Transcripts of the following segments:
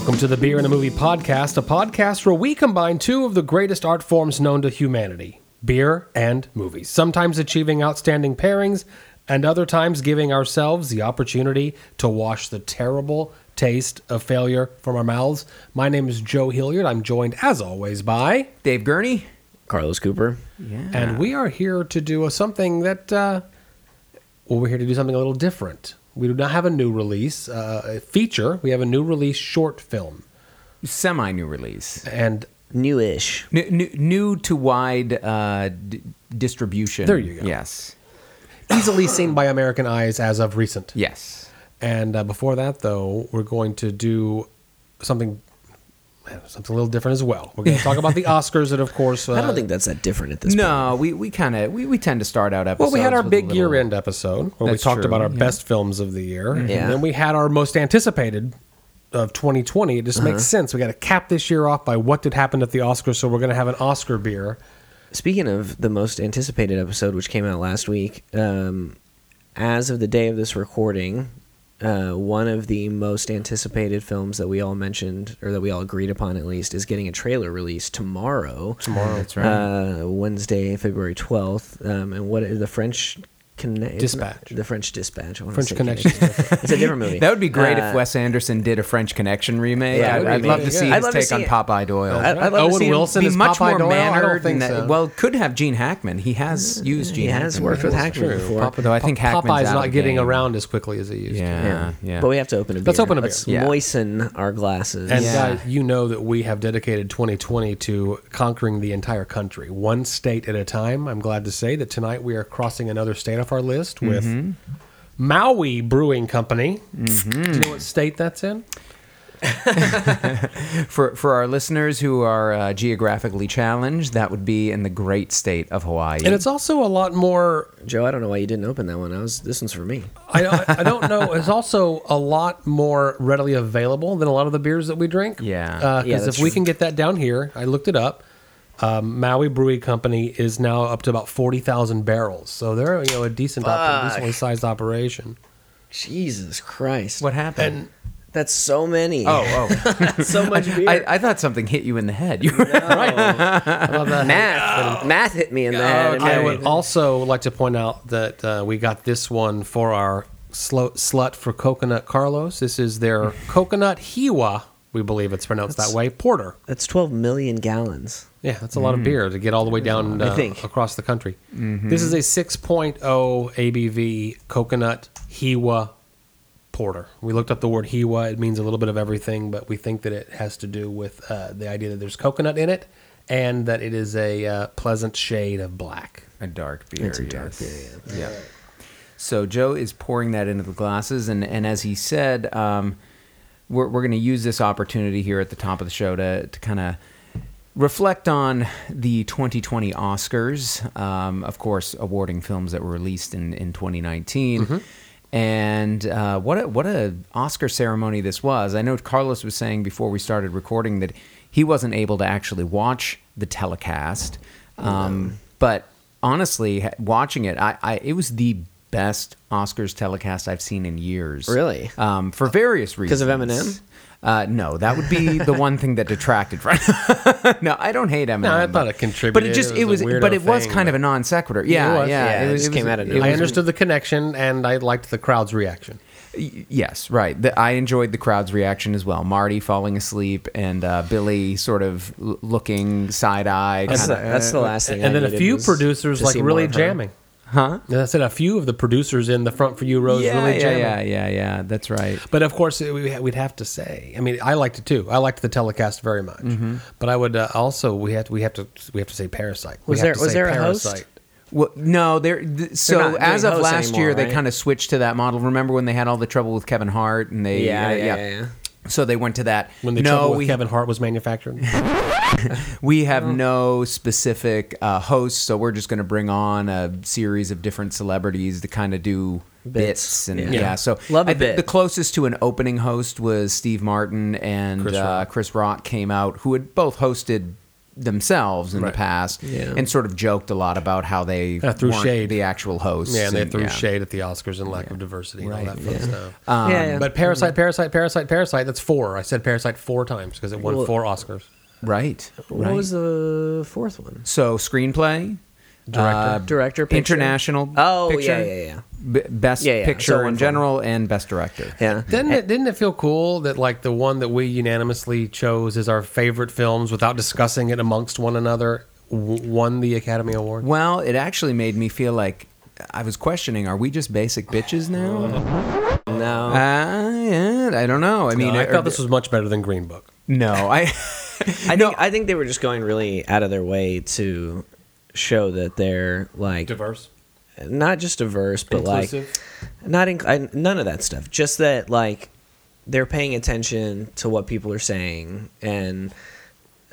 Welcome to the Beer and a Movie podcast, a podcast where we combine two of the greatest art forms known to humanity beer and movies, sometimes achieving outstanding pairings, and other times giving ourselves the opportunity to wash the terrible taste of failure from our mouths. My name is Joe Hilliard. I'm joined, as always, by. Dave Gurney. Carlos Cooper. Yeah. And we are here to do a, something that, uh, well, we're here to do something a little different. We do not have a new release, uh, feature. We have a new release short film. semi new release, And Newish. new, new, new to wide uh, d- distribution. There you go. Yes, easily seen by American eyes as of recent. yes. And uh, before that, though, we're going to do something something a little different as well. We're going to talk about the Oscars, and of course. Uh, I don't think that's that different at this point. No, we, we kind of we, we tend to start out episodes. Well, we had our big little- year-end episode where we talked true, about our yeah. best films of the year, and Yeah. then we had our most anticipated of 2020. It just makes sense. We got to cap this year off by what did happen at the Oscars, so we're going to have an Oscar beer. Speaking of the most anticipated episode, which came out last week, um, as of the day of this recording, uh, one of the most anticipated films that we all mentioned, or that we all agreed upon at least, is getting a trailer release tomorrow. Tomorrow, That's right. Uh, Wednesday, February 12th. Um, and what is the French Conne- Dispatch. The French Dispatch. I French say Connection. It's a different movie. that would be great Uh, if Wes Anderson did a French Connection remake. Yeah, I'd, I'd love to see his take see on. Popeye Doyle. I- I'd love to Owen see him Wilson be is much Popeye more Doyle? I don't mannered think than that. so. Well, could have Gene Hackman. He has used Gene. He has Hackman worked with. Hackman True. before. Papa- Though I think Hackman's Popeye's not getting game. around as quickly as he used to. Yeah, yeah. But we have to open a beer. Let's open a beer. Let's. Yeah. moisten our glasses. And guys, you know that we have dedicated 2020 to conquering the entire country, one state at a time. I'm glad to say that tonight we are crossing another state off our list with Mm-hmm. Maui Brewing Company. Do you know what state that's in? For for our listeners who are uh, geographically challenged, that would be in the great state of Hawaii. And it's also a lot more. Joe, I don't know why you didn't open that one. I was this one's for me. I, I, I don't know. It's also a lot more readily available than a lot of the beers that we drink. Yeah. Because Yeah, if that's we can get that down here, I looked it up. Um, Maui Brewing Company is now up to about forty thousand barrels, so they're you know a decent, op- decently sized operation. Jesus Christ. what happened? And That's so many. oh, oh. so much beer. I, I thought something hit you in the head. You were- math. math hit me in the head. and I would also like to point out that uh, we got this one for our slo- slut for coconut Carlos. This is their coconut hiwa, we believe it's pronounced that way, porter. That's 12 million gallons. Yeah, that's a lot of beer to get all the way down I uh, think. across the country. This is a 6.0 ABV coconut hiwa porter. We looked up the word hiwa. It means a little bit of everything, but we think that it has to do with uh, the idea that there's coconut in it and that it is a uh, pleasant shade of black. a dark beer. It's a dark yes. beer, Yeah. So Joe is pouring that into the glasses, and, and as he said, um, we're, we're going to use this opportunity here at the top of the show to, to kind of reflect on the 2020 Oscars, um, of course, awarding films that were released in, in 2019. And uh, what a, what a Oscar ceremony this was! I know Carlos was saying before we started recording that he wasn't able to actually watch the telecast, um, but honestly, watching it, I, I it was the best Oscars telecast I've seen in years. Really? Um, for various reasons. Because of Eminem? Uh, no, that would be the one thing that detracted from. no, I don't hate Eminem. No, I but- thought it contributed. But it just It it was was, a weirdo but it was thing, kind of a non sequitur. Yeah, it was. yeah, Yeah, it just came out of nowhere. I understood the connection and I liked the crowd's reaction. Yes, right. The, I enjoyed the crowd's reaction as well. Marty falling asleep and uh, Billy sort of l- looking side eye. That's, the, that's the last thing. and I then a few producers like really more of her. jamming. Huh? And I said a few of the producers in the front for you rows Yeah, really yeah, jamming. yeah, yeah, yeah. That's right. But of course, we- we'd have to say. I mean, I liked it too. I liked the telecast very much. Mm-hmm. But I would uh, also we have to we have to we have to say Parasite. We Was there- was say there a host? Parasite. Well, no, they're th- so not doing as of last anymore, year, they kind of switched to that model. Remember when they had all the trouble with Kevin Hart and they Yeah, uh, yeah, yeah, yeah. So they went to that. When the no, trouble with we, Kevin Hart was manufactured. we have no specific uh, hosts, so we're just going to bring on a series of different celebrities to kind of do bits, Bits, and yeah. yeah. So Love a I think bit. the closest to an opening host was Steve Martin and Chris uh, Rock. Chris Rock came out, who had both hosted themselves in Right. the past, Yeah. and sort of joked a lot about how they Yeah, threw weren't shade. the actual hosts. Yeah, and they threw yeah. shade at the Oscars and lack of diversity and all that fun stuff. Um, yeah, yeah. But Parasite, Parasite, Parasite, Parasite, that's four. I said Parasite four times because it won Well- four Oscars. Right. what right. was the fourth one? so screenplay, Director. uh, Director, picture? international. Oh picture, yeah, yeah, yeah. B- best Yeah, yeah, picture one in for- general and best director. Yeah. Didn't it, didn't it feel cool that like the one that we unanimously chose as our favorite films without discussing it amongst one another w- won the Academy Award? Well, it actually made me feel like I was questioning: Are we just basic bitches now? No. Uh, yeah, I don't know. I mean, No, I are- thought this was much better than Green Book. no. I I think I think they were just going really out of their way to show that they're like Diverse, not just diverse, but inclusive. like not in, I, none of that stuff. Just that like they're paying attention to what people are saying and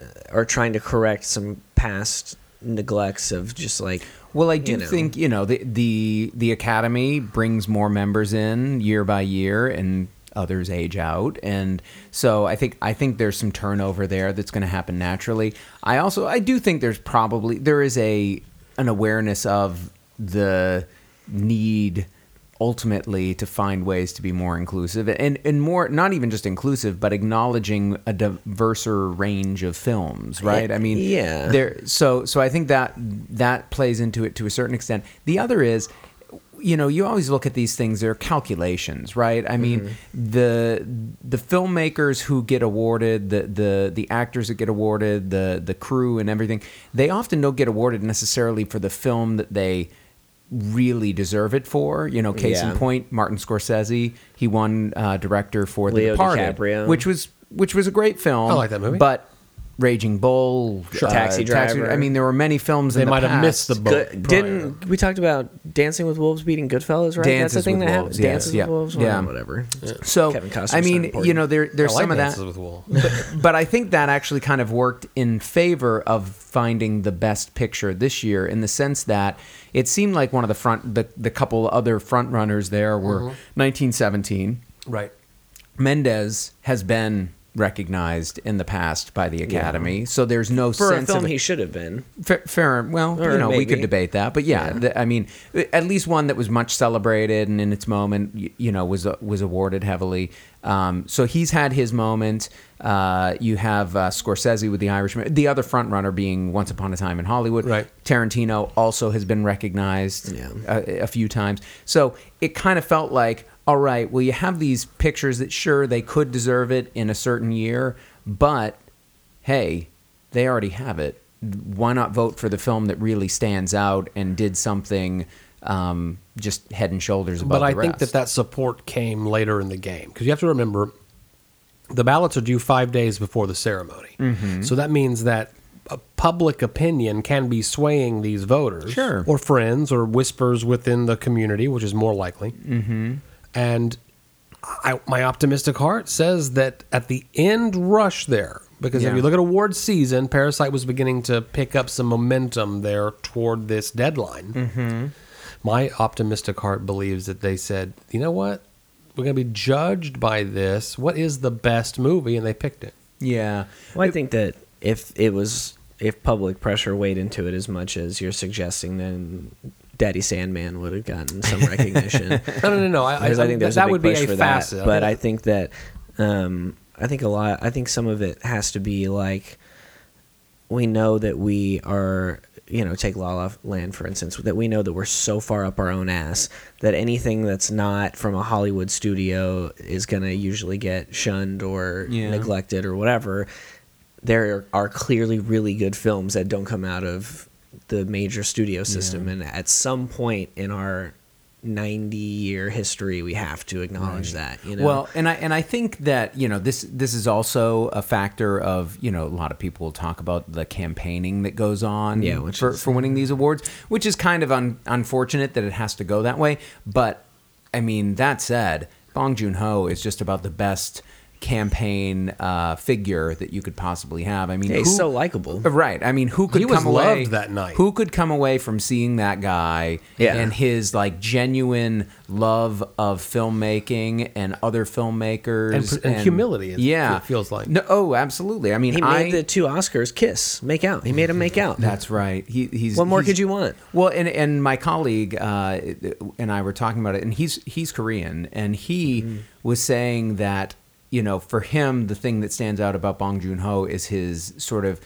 uh, are trying to correct some past neglects of just like Well, I do you know. think you know the the the academy brings more members in year by year, and others age out, and so I think I think there's some turnover there that's going to happen naturally. I also I do think there's probably there is a an awareness of the need ultimately to find ways to be more inclusive and and more not even just inclusive but acknowledging a diverser range of films right i mean Yeah. there so so i think that that plays into it to a certain extent the other is you know you always look at these things they're calculations right i mean the the filmmakers who get awarded the the the actors that get awarded the the crew and everything they often don't get awarded necessarily for the film that they really deserve it for you know case Yeah. in point martin scorsese he won uh, director for the Leo departed DiCaprio. which was which was a great film I like that movie. but Raging Bull, Sure. Taxi Driver. I mean, there were many films. They in the might have missed the past. boat. Good, didn't we talked about Dancing with Wolves beating Goodfellas, right? Dances That's the thing that Wolves, happened. yes, Dances yeah, with Wolves, yeah. Well, whatever. So Kevin Costner's I mean, you know, there there's I like some of that, with Wolves. but, but I think that actually kind of worked in favor of finding the best picture this year, in the sense that it seemed like one of the front, the the couple other front runners there were Mm-hmm. 1917. right. Mendes has been recognized in the past by the Academy, so there's no For a sense film, of he should have been. Fair, fair well, Or you know, we could debate that, but yeah, Yeah. the- I mean, at least one that was much celebrated and in its moment, y- you know, was was awarded heavily. Um, so he's had his moment. Uh, you have uh, Scorsese with The Irishman, the other front runner being Once Upon a Time in Hollywood. Right. Tarantino also has been recognized Yeah. a, a few times. So it kind of felt like, all right, well, you have these pictures that sure they could deserve it in a certain year, but hey, they already have it. Why not vote for the film that really stands out and did something um, just head and shoulders above But I think that that support came later in the game because you have to remember the ballots are due five days before the ceremony. Mm-hmm. So that means that public opinion can be swaying these voters, Sure. or friends, or whispers within the community, which is more likely. Mm-hmm. And I, my optimistic heart says that at the end rush there, because if you look at award season, Parasite was beginning to pick up some momentum there toward this deadline. Mm-hmm. My optimistic heart believes that they said, you know what? We're going to be judged by this. What is the best movie? And they picked it. yeah, Well, I think that if it was if public pressure weighed into it as much as you're suggesting, then Daddy Sandman would have gotten some recognition. No, no, no, no. I, I, I, think that, there's that a big would be a for facet. that. But I think that um, I think a lot. I think some of it has to be like we know that we are. You know, take La La Land for instance. That we know that we're so far up our own ass that anything that's not from a Hollywood studio is going to usually get shunned or Yeah. neglected or whatever. There are clearly really good films that don't come out of the major studio system, and at some point in our 90 year history we have to acknowledge that you know? Well, and I and I think that you know this this is also a factor of you know a lot of people will talk about the campaigning that goes on Yeah, for is- for winning these awards, which is kind of un, unfortunate that it has to go that way. But I mean, that said, Bong Joon Ho is just about the best campaign uh, figure that you could possibly have. I mean, Yeah, he's who- so likable. Right. I mean, who could He come away that night. Who could come away from seeing that guy Yeah. and his like genuine love of filmmaking and other filmmakers And- and humility, it- yeah, it feels like. No, oh, absolutely. I mean, He I, made the two Oscars kiss, make out. He made them make out. That's right. He, he's What more he's- could you want? Well, and and my colleague uh, and I were talking about it, and he's he's Korean, and he Mm. was saying that you know for him the thing that stands out about Bong Joon Ho is his sort of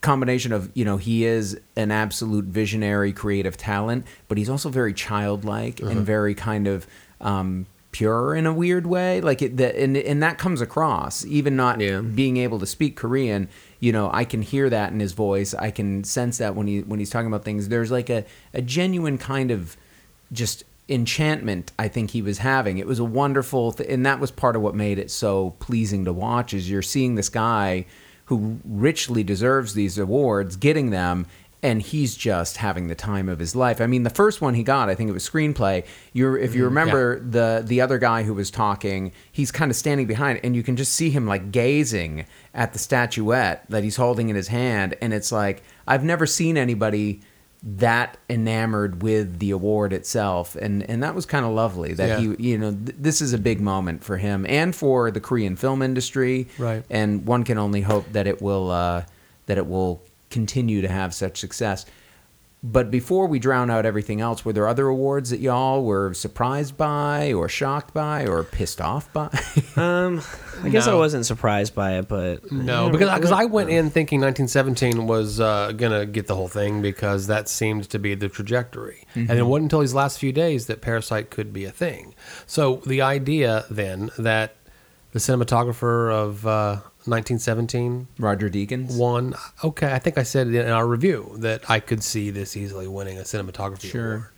combination of you know he is an absolute visionary creative talent but he's also very childlike Uh-huh. and very kind of um pure in a weird way like it the, and and that comes across even not Yeah. being able to speak Korean, you know, I can hear that in his voice. I can sense that when he when he's talking about things. There's like a, a genuine kind of just enchantment I think he was having. It was a wonderful th- and that was part of what made it so pleasing to watch is you're seeing this guy who richly deserves these awards getting them and he's just having the time of his life. I mean, the first one he got, I think it was screenplay. You're, if you mm-hmm. remember the the other guy who was talking, he's kind of standing behind, and you can just see him like gazing at the statuette that he's holding in his hand, and it's like I've never seen anybody that enamored with the award itself, and and that was kind of lovely. That Yeah. he, you know, th- this is a big moment for him and for the Korean film industry, Right. and one can only hope that it will uh, that it will continue to have such success. But before we drown out everything else, were there other awards that y'all were surprised by, or shocked by, or pissed off by? Um, I guess I wasn't surprised by it, but No, because because I went in thinking 1917 was uh, gonna get the whole thing because that seemed to be the trajectory, and it wasn't until these last few days that Parasite could be a thing. So the idea then that the cinematographer of uh, 1917 Roger Deakins. won. Okay, I think I said in our review that I could see this easily winning a cinematography Sure. award.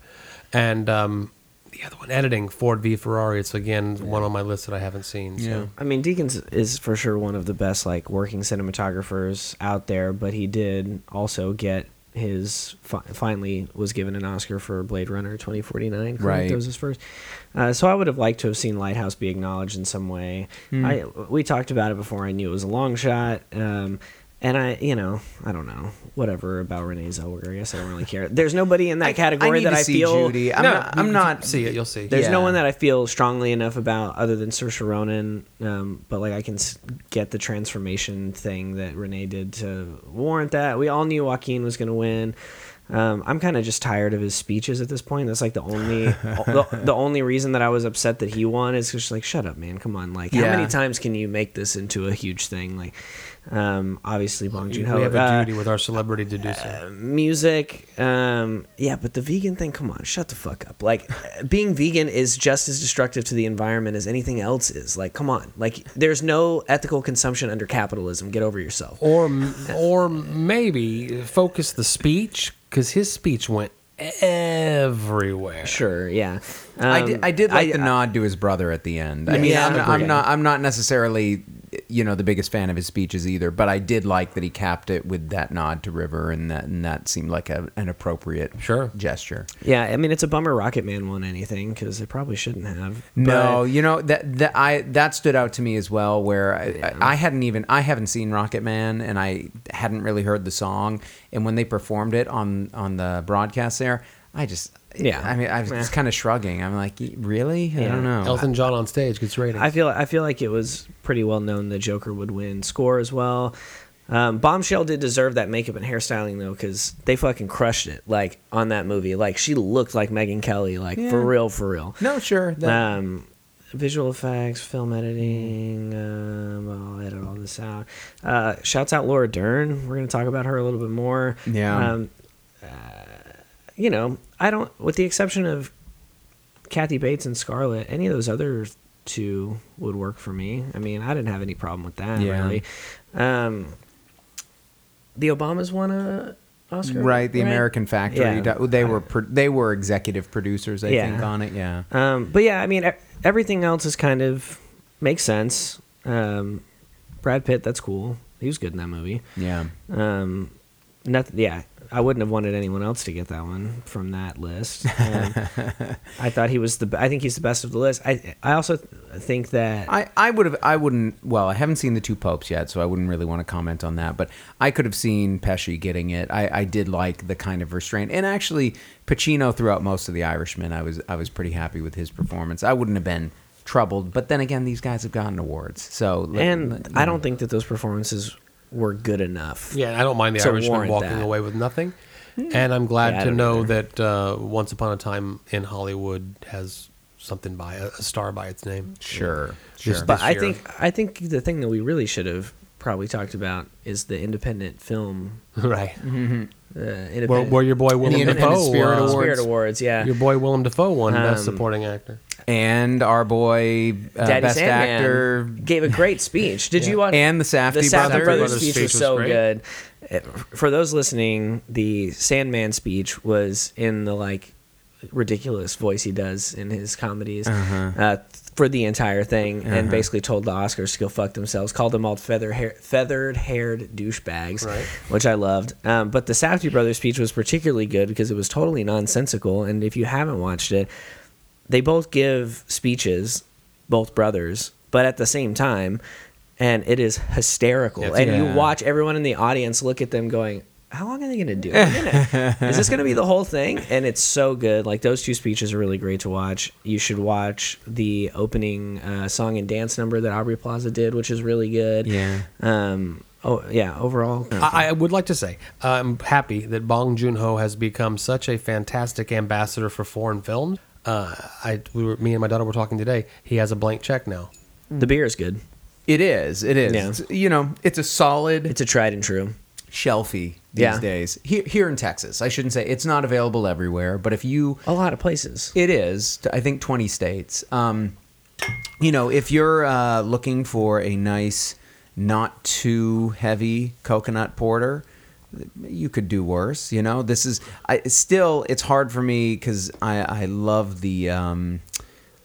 And um, the other one, editing Ford v Ferrari. It's again one on my list that I haven't seen. So. Yeah. I mean, Deakins is for sure one of the best like working cinematographers out there, but he did also get his fi- finally was given an Oscar for Blade Runner 2049. correct? Right. that was his first. Uh, so I would have liked to have seen Lighthouse be acknowledged in some way. I we talked about it before. I knew it was a long shot. Um, and I, you know, I don't know, whatever about Renee Zellweger. I guess I don't really care. There's nobody in that I- category I need that to I see feel. Judy. I'm No, not. I'm not. see it. You'll see. There's no one that I feel strongly enough about other than Saoirse Ronan, um, but like I can get the transformation thing that Renee did to warrant that. We all knew Joaquin was going to win. Um, I'm kind of just tired of his speeches at this point. That's like the only the, the only reason that I was upset that he won is just like shut up, man. Come on, like how many times can you make this into a huge thing? Like, um, obviously Bong Joon Ho. we have a uh, duty with our celebrity to do so. music um yeah but the vegan thing come on shut the fuck up like being vegan is just as destructive to the environment as anything else is like come on like there's no ethical consumption under capitalism get over yourself or or maybe focus the speech because his speech went everywhere. sure yeah I Um, did, I did like I- the nod to his brother at the end. I mean, yeah, I'm, I'm not. I'm not necessarily, you know, the biggest fan of his speeches either. But I did like that he capped it with that nod to River, and that and that seemed like a, an appropriate Sure. gesture. yeah i mean it's a bummer rocket man won anything because it probably shouldn't have No, you know that that I that stood out to me as well. Where I, I hadn't even I haven't seen Rocket Man, and I hadn't really heard the song. And when they performed it on on the broadcast there, I just Yeah. I mean I was just kind of shrugging. I'm like, really? I don't know. Elton John on stage gets ratings. I feel I feel like it was pretty well known the Joker would win score as well. Um, Bombshell did deserve that makeup and hairstyling though, because they fucking crushed it. Like on that movie, like she looked like Megyn Kelly, like Yeah. for real, for real. No, sure. That, Um, visual effects, film editing. Um, I'll edit all this out. Uh, shouts out Laura Dern. We're gonna talk about her a little bit more. Yeah. Um, uh, you know, I don't, with the exception of Kathy Bates and Scarlett, any of those other two would work for me. I mean, I didn't have any problem with that Yeah. really. Um, the Obamas won a Oscar, right, the American Factory. Yeah. They were they were executive producers, I Yeah. think, on it. Yeah. Um, but yeah, I mean, everything else is kind of makes sense. Um, Brad Pitt, that's cool. He was good in that movie. Yeah. Um, nothing. Yeah, I wouldn't have wanted anyone else to get that one from that list. Um, I thought he was the. I think he's the best of the list. I I also think that I, I would have I wouldn't well I haven't seen the two popes yet so I wouldn't really want to comment on that but I could have seen Pesci getting it I, I did like the kind of restraint and actually Pacino throughout most of the Irishman I was I was pretty happy with his performance I wouldn't have been troubled but then again these guys have gotten awards so let- and let- I don't think that those performances were good enough. Yeah, I don't mind the To Irishman walking that. away with nothing. And I'm glad Yeah, to know either. that uh, Once Upon a Time in Hollywood has something by a, a star by its name. sure Just- sure But this I think I think the thing that we really should have probably talked about is the independent film. right. Uh, Where, independent where your boy Willem Independent Dafoe, Spirit uh, Awards. Spirit Awards, yeah. your boy Willem Dafoe won Best Um, Supporting Actor. And our boy uh, Daddy best Sandman actor gave a great speech. Did you watch? and the Safdie the Safdie brothers, brothers, Brothers speech speech was was so great. good. Uh, For those listening, the Sandman speech was in the like ridiculous voice he does in his comedies uh for the entire thing, and basically told the Oscars to go fuck themselves. Called them all feather hair, feathered haired douchebags, Right. which I loved. Um, but the Safdie brothers speech was particularly good because it was totally nonsensical. And if you haven't watched it, they both give speeches, both brothers, but at the same time, and it is hysterical. Yes. and you watch everyone in the audience look at them going, how long are they going to do? Gonna- is this going to be the whole thing? And it's so good. Like those two speeches are really great to watch. You should watch the opening uh, song and dance number that Aubrey Plaza did, which is really good. Yeah. Um. Oh yeah. Overall, I, I would like to say I'm happy that Bong Joon Ho has become such a fantastic ambassador for foreign films. Uh, I, we were, me and my daughter were talking today. He has a blank check now. the beer is good. it is it is Yeah. It's- you know it's a solid It's a tried and true. shelfie these Yeah. days here here in Texas. I shouldn't say it's not available everywhere, but if you A lot of places. it is I think 20 states. Um, you know, if you're uh, looking for a nice not too heavy coconut porter, you could do worse, you know. This is I still it's hard for me cuz I I love the um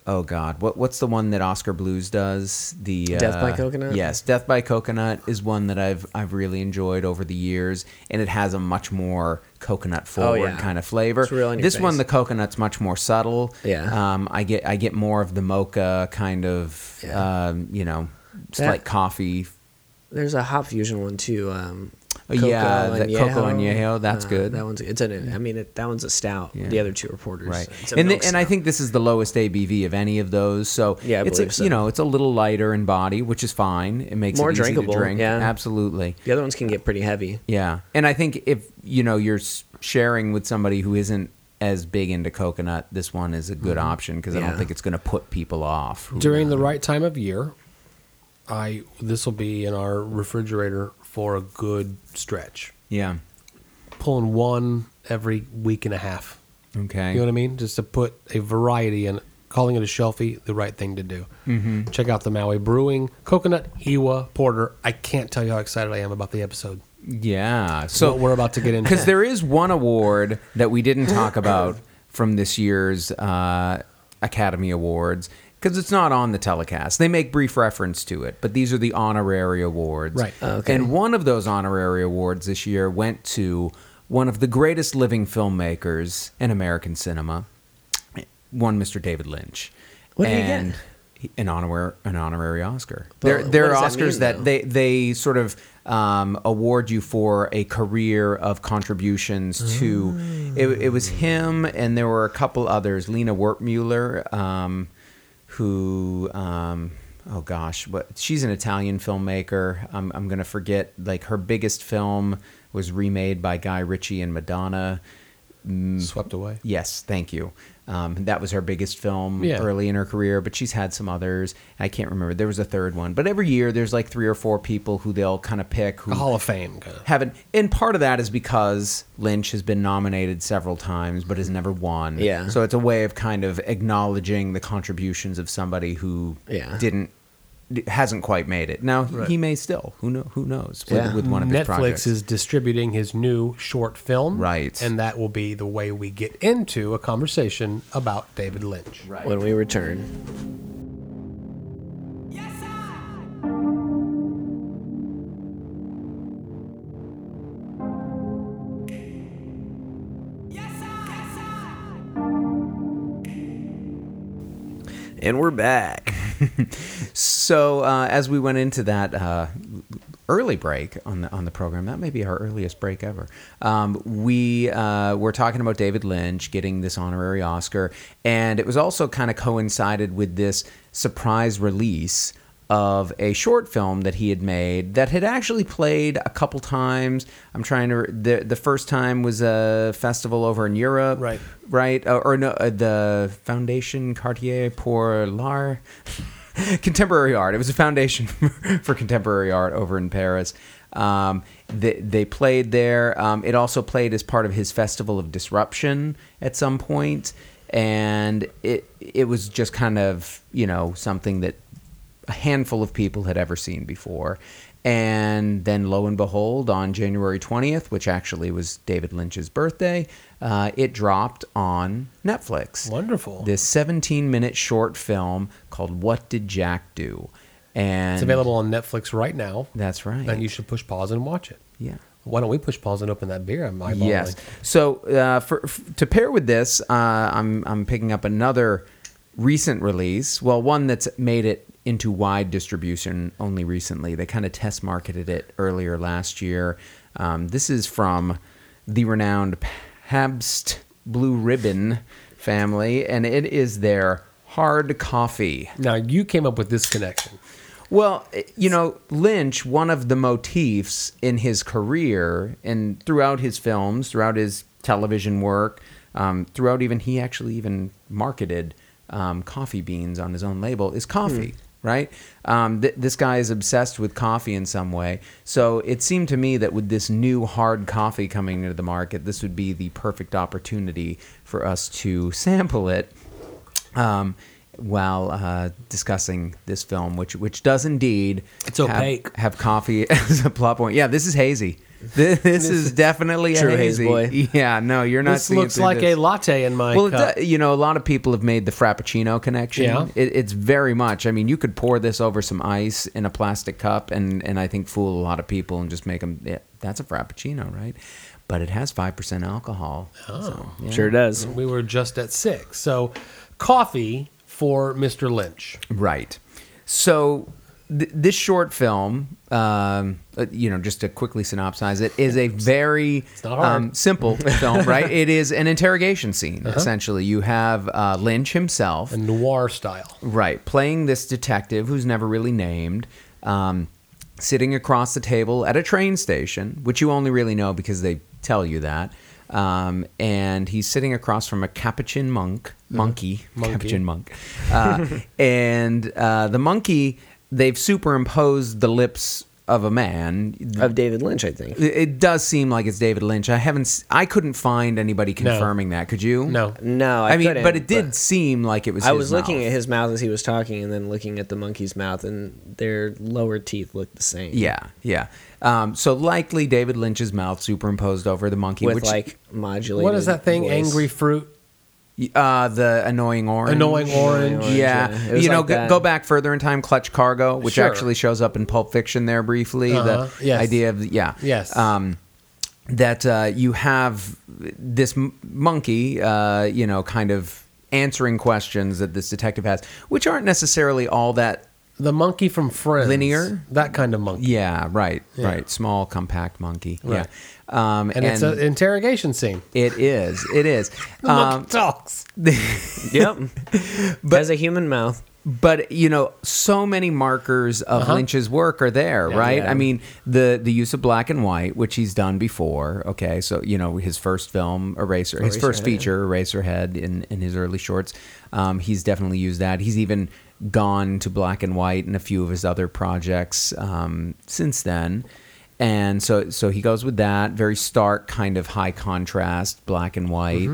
Oh God! What what's the one that Oskar Blues does? The Death by uh, Coconut? Yes, Death by Coconut is one that I've I've really enjoyed over the years, and it has a much more coconut forward Oh, yeah. kind of flavor. It's real in your this one, the coconut's much more subtle. Yeah. Um, I get I get more of the mocha kind of Yeah. um, you know, That- like coffee. There's a hop fusion one too. Um, Oh, yeah, the Coco Añejo. Añejo, that's Uh, good. That one's it's an. I mean, it, that one's a stout. Yeah. The other two are porters. Right, It's a and the, and I think this is the lowest ABV of any of those. So Yeah, I it's a, so. you know it's a little lighter in body, which is fine. It makes More it easy drinkable, to drink. yeah. absolutely. the other ones can get pretty heavy. Yeah, and I think if you know you're sharing with somebody who isn't as big into coconut, this one is a good option because I Mm-hmm. Don't think it's going to put people off. During the right time of year, I this will be in our refrigerator for a good stretch. yeah. Pulling one every week and a half. Okay. You know what I mean? Just to put a variety in. Calling it a shelfie, the right thing to do. Mm-hmm. Check out the Maui Brewing Coconut Hiwa Porter. I can't tell you how excited I am about the episode. Yeah. So what we're about to get into. because there is one award that we didn't talk about from this year's uh, Academy Awards because it's not on the telecast. They make brief reference to it, but these are the honorary awards. Right. Oh, okay. And one of those honorary awards this year went to one of the greatest living filmmakers in American cinema, one Mr. David Lynch. What did he get? and An honorary, an honorary Oscar. But There, there what are does that Oscars mean, that they they sort of um, award you for a career of contributions to. It, it was him, and there were a couple others. Lina Wertmuller, um, who. Um, Oh gosh, what she's an Italian filmmaker. I'm I'm gonna forget. Like her biggest film was remade by Guy Ritchie and Madonna. Swept away. Yes, thank you. Um, that was her biggest film Yeah. early in her career, but she's had some others. I can't remember. There was a third one, but every year there's like three or four people who they'll kind of pick who A Hall of Fame. Kind of. haven't. And part of that is because Lynch has been nominated several times, but has never won. Yeah. So it's a way of kind of acknowledging the contributions of somebody who Yeah. didn't hasn't quite made it. Now right. he may still. Who know? Who knows? With, yeah. with one of Netflix his projects. is distributing his new short film, right? And that will be the way we get into a conversation about David Lynch right. when we return. And we're back. So uh, as we went into that uh, early break on the on the program, that may be our earliest break ever. Um, we uh, were talking about David Lynch getting this honorary Oscar, and it was also kind of coincided with this surprise release of a short film that he had made that had actually played a couple times. I'm trying to the the first time was a festival over in Europe, Right. Right, uh, or no, uh, the Foundation Cartier pour l'Art. contemporary art. It was a foundation for contemporary art over in Paris. Um, they, they played there. Um, it also played as part of his Festival of Disruption at some point, and it it was just kind of you know something that a handful of people had ever seen before. And then, lo and behold, on January 20th, which actually was David Lynch's birthday, uh, it dropped on Netflix Wonderful. this 17 minute short film called What Did Jack Do? And It's available on Netflix right now. That's right. And you should push pause and watch it. yeah. Why don't we push pause and open that beer? I'm eyeballing. Yes. So uh, for, f- to pair with this, uh, I'm I'm picking up another recent release. Well, one that's made it into wide distribution only recently. They kind of test marketed it earlier last year. Um, this is from the renowned Pabst Blue Ribbon family, and it is their hard coffee. Now you came up with this connection. Well, eh, you know, Lynch, one of the motifs in his career and throughout his films, throughout his television work, um, throughout even he actually even marketed um, coffee beans on his own label is coffee. Right, um, th- this guy is obsessed with coffee in some way. So it seemed to me that with this new hard coffee coming into the market, this would be the perfect opportunity for us to sample it um, while uh, discussing this film, which which does indeed It's have- opaque. Have, coffee as a plot point. Yeah, this is hazy. This, this is definitely a True haze hazy. boy. Yeah, no, you're not. This looks like this. a latte in my Well, cup. do- you know, a lot of people have made the Frappuccino connection. Yeah. It, it's very much. I mean, you could pour this over some ice in a plastic cup, and and I think fool a lot of people and just make them. Yeah, that's a Frappuccino, right? But it has five percent alcohol. Oh, Sure does. we were just at six. So, coffee for Mr. Lynch. Right. So th- this short film, um, uh, you know, just to quickly synopsize it, is a very um, simple film, right? It is an interrogation scene, essentially. You have uh, Lynch himself, A noir style. right, playing this detective who's never really named. Um, Sitting across the table at a train station, which you only really know because they tell you that, um, and he's sitting across from a capuchin monk, monkey, Monkey. capuchin monk, uh, and uh, the monkey they've superimposed the lips of a man. Of David Lynch, I think. It- It does seem like it's David Lynch. I haven't, s- I couldn't find anybody confirming that. Could you? No. No, I, I, mean, couldn't, but it did seem like it was. I his was looking mouth. at his mouth as he was talking, and then looking at the monkey's mouth, and their lower teeth looked the same. Yeah, yeah. Um, so likely David Lynch's mouth superimposed over the monkey, with which like modulated. What is that thing? voice. Angry fruit? Uh, the annoying orange. Annoying orange. orange, Yeah, yeah. It was you know, like go, go back further in time. Clutch Cargo, which Sure. actually shows up in Pulp Fiction there briefly. Uh-huh. The Yes. idea of yeah, Yes. um, that uh, you have this m- monkey, uh, you know, kind of answering questions that this detective has, which aren't necessarily all that. The monkey from Friends. Linear? That kind of monkey. Yeah, right, Yeah. right. Small, compact monkey. Right. Yeah, um, And, it's an interrogation scene. it is. It is. The Um, monkey talks. Yep. Has a human mouth. But you know, so many markers of Uh-huh. Lynch's work are there, right? Yeah. I mean, the the use of black and white, which he's done before. Okay, so you know, his first film, Eraser, his first Eraserhead. feature, Eraserhead, in in his early shorts, um, he's definitely used that. He's even gone to black and white in a few of his other projects um, since then. And so, so he goes with that very stark kind of high contrast, black and white.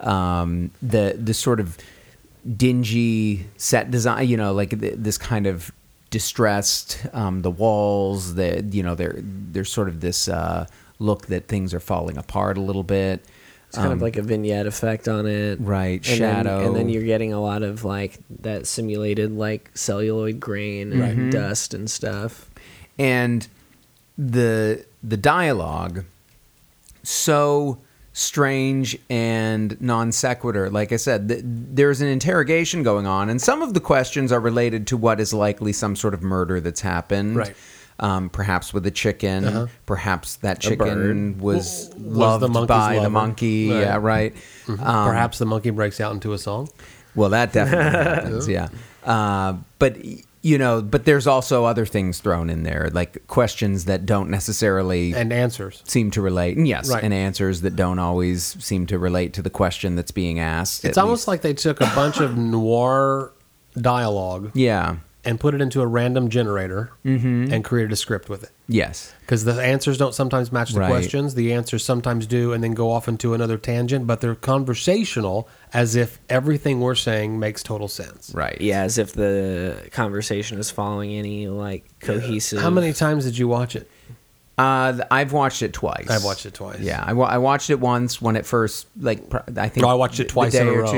Um, the the sort of dingy set design you know like th- this kind of distressed um, the walls the you know there there's sort of this uh, look that things are falling apart a little bit It's kind Um, of like a vignette effect on it. right And shadow Then, and then you're getting a lot of like that simulated like celluloid grain and Mm-hmm. dust and stuff. and the the dialogue so strange and non sequitur. Like I said, th- there's an interrogation going on, and some of the questions are related to what is likely some sort of murder that's happened. Right. Um, perhaps with a chicken. Perhaps that chicken was Was loved the by the monkey. Right. Yeah, right. Um, Perhaps the monkey breaks out into a song. well, that definitely happens. Yeah. Uh, but you know, but there's also other things thrown in there, like questions that don't necessarily And answers. seem to relate. And yes, Right. and answers that don't always seem to relate to the question that's being asked. It's almost least. like they took a bunch of noir dialogue yeah. And put it into a random generator Mm-hmm. and created a script with it. Yes. Because the answers don't sometimes match the Right. questions. The answers sometimes do and then go off into another tangent, but they're conversational as if everything we're saying makes total sense. Right. Yeah, as if the conversation is following any like cohesive. How many times did you watch it? Uh, I've watched it twice. I've watched it twice. Yeah, I, wa- I watched it once when it first like pr- I think No, I watched it twice in a row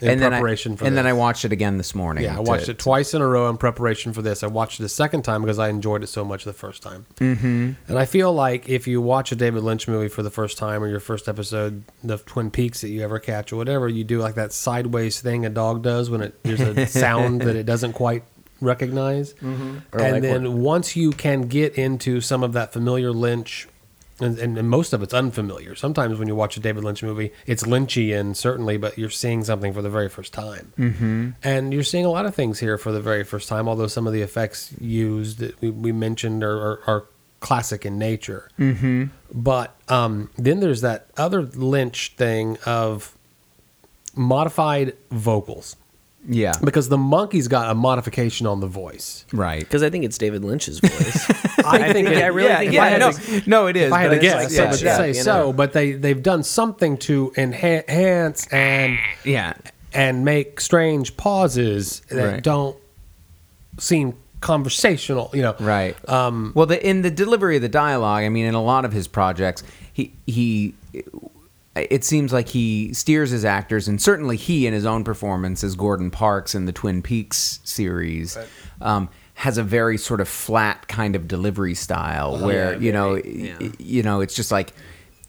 in and then preparation I, for and then I watched it again this morning. Yeah, I to- watched it twice in a row in preparation for this. I watched it a second time because I enjoyed it so much the first time. Mm-hmm. And I feel like if you watch a David Lynch movie for the first time or your first episode of Twin Peaks that you ever catch or whatever, you do like that sideways thing a dog does when it there's a sound that it doesn't quite recognize. Or And like then once you can get into some of that familiar Lynch. And, and, and most of it's unfamiliar. Sometimes when you watch a David Lynch movie, it's Lynchian, certainly, but you're seeing something for the very first time. Mm-hmm. And you're seeing a lot of things here for the very first time, although some of the effects used that we, we mentioned are, are, are classic in nature. Mm-hmm. But um, then there's that other Lynch thing of modified vocals. Yeah. Because the monkey's got a modification on the voice. Right. Because I think it's David Lynch's voice. I think I really yeah, think yeah, it no, is. no, it is. If I had but to it's guess, like I that, yeah, say you so. But they they've done something to enhance and yeah. and make strange pauses that Right. don't seem conversational. You know, Right. Um, well, the, in the delivery of the dialogue, I mean, in a lot of his projects, he he. It seems like he steers his actors, and certainly he, in his own performance as Gordon Parks in the Twin Peaks series, um, has a very sort of flat kind of delivery style, where yeah, you know, yeah. you know, it's just like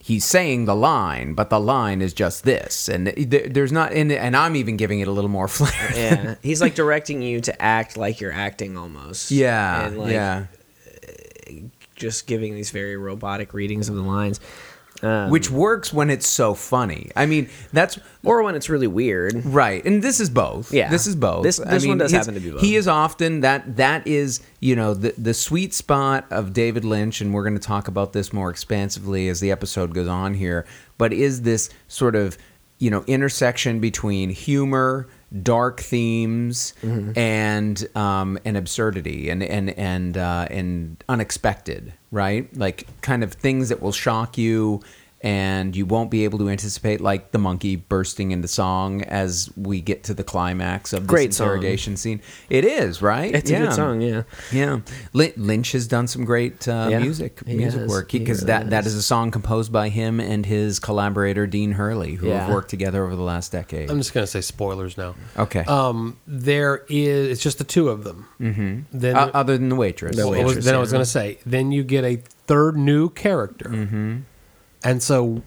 he's saying the line, but the line is just this, and there's not, and, and I'm even giving it a little more flair. yeah, he's like directing you to act like you're acting almost. Yeah, and like yeah. just giving these very robotic readings of the lines. Um, Which works when it's so funny. I mean, that's or when it's really weird. Right, and this is both. Yeah. this is both. This- I this one does happen to be both. He is often that. That is, you know, the the sweet spot of David Lynch, and we're going to talk about this more expansively as the episode goes on here. But is this sort of, you know, intersection between humor, dark themes, Mm-hmm. and um, and absurdity, and and and uh, and unexpected, right? Like kind of things that will shock you and you won't be able to anticipate like the monkey bursting into song as we get to the climax of this Great song. interrogation scene. It is right. It's a good song, yeah. Yeah, Lin- Lynch has done some great uh, Yeah, music he music has. work because really that that has. is a song composed by him and his collaborator Dean Hurley, who have worked together over the last decade. I'm just going to say spoilers now. okay, Um, there is it's just the two of them. Mm-hmm. Then Uh, other than the waitress. The Well, I was- then I was going to say, then you get a third new character. Mm-hmm. And so,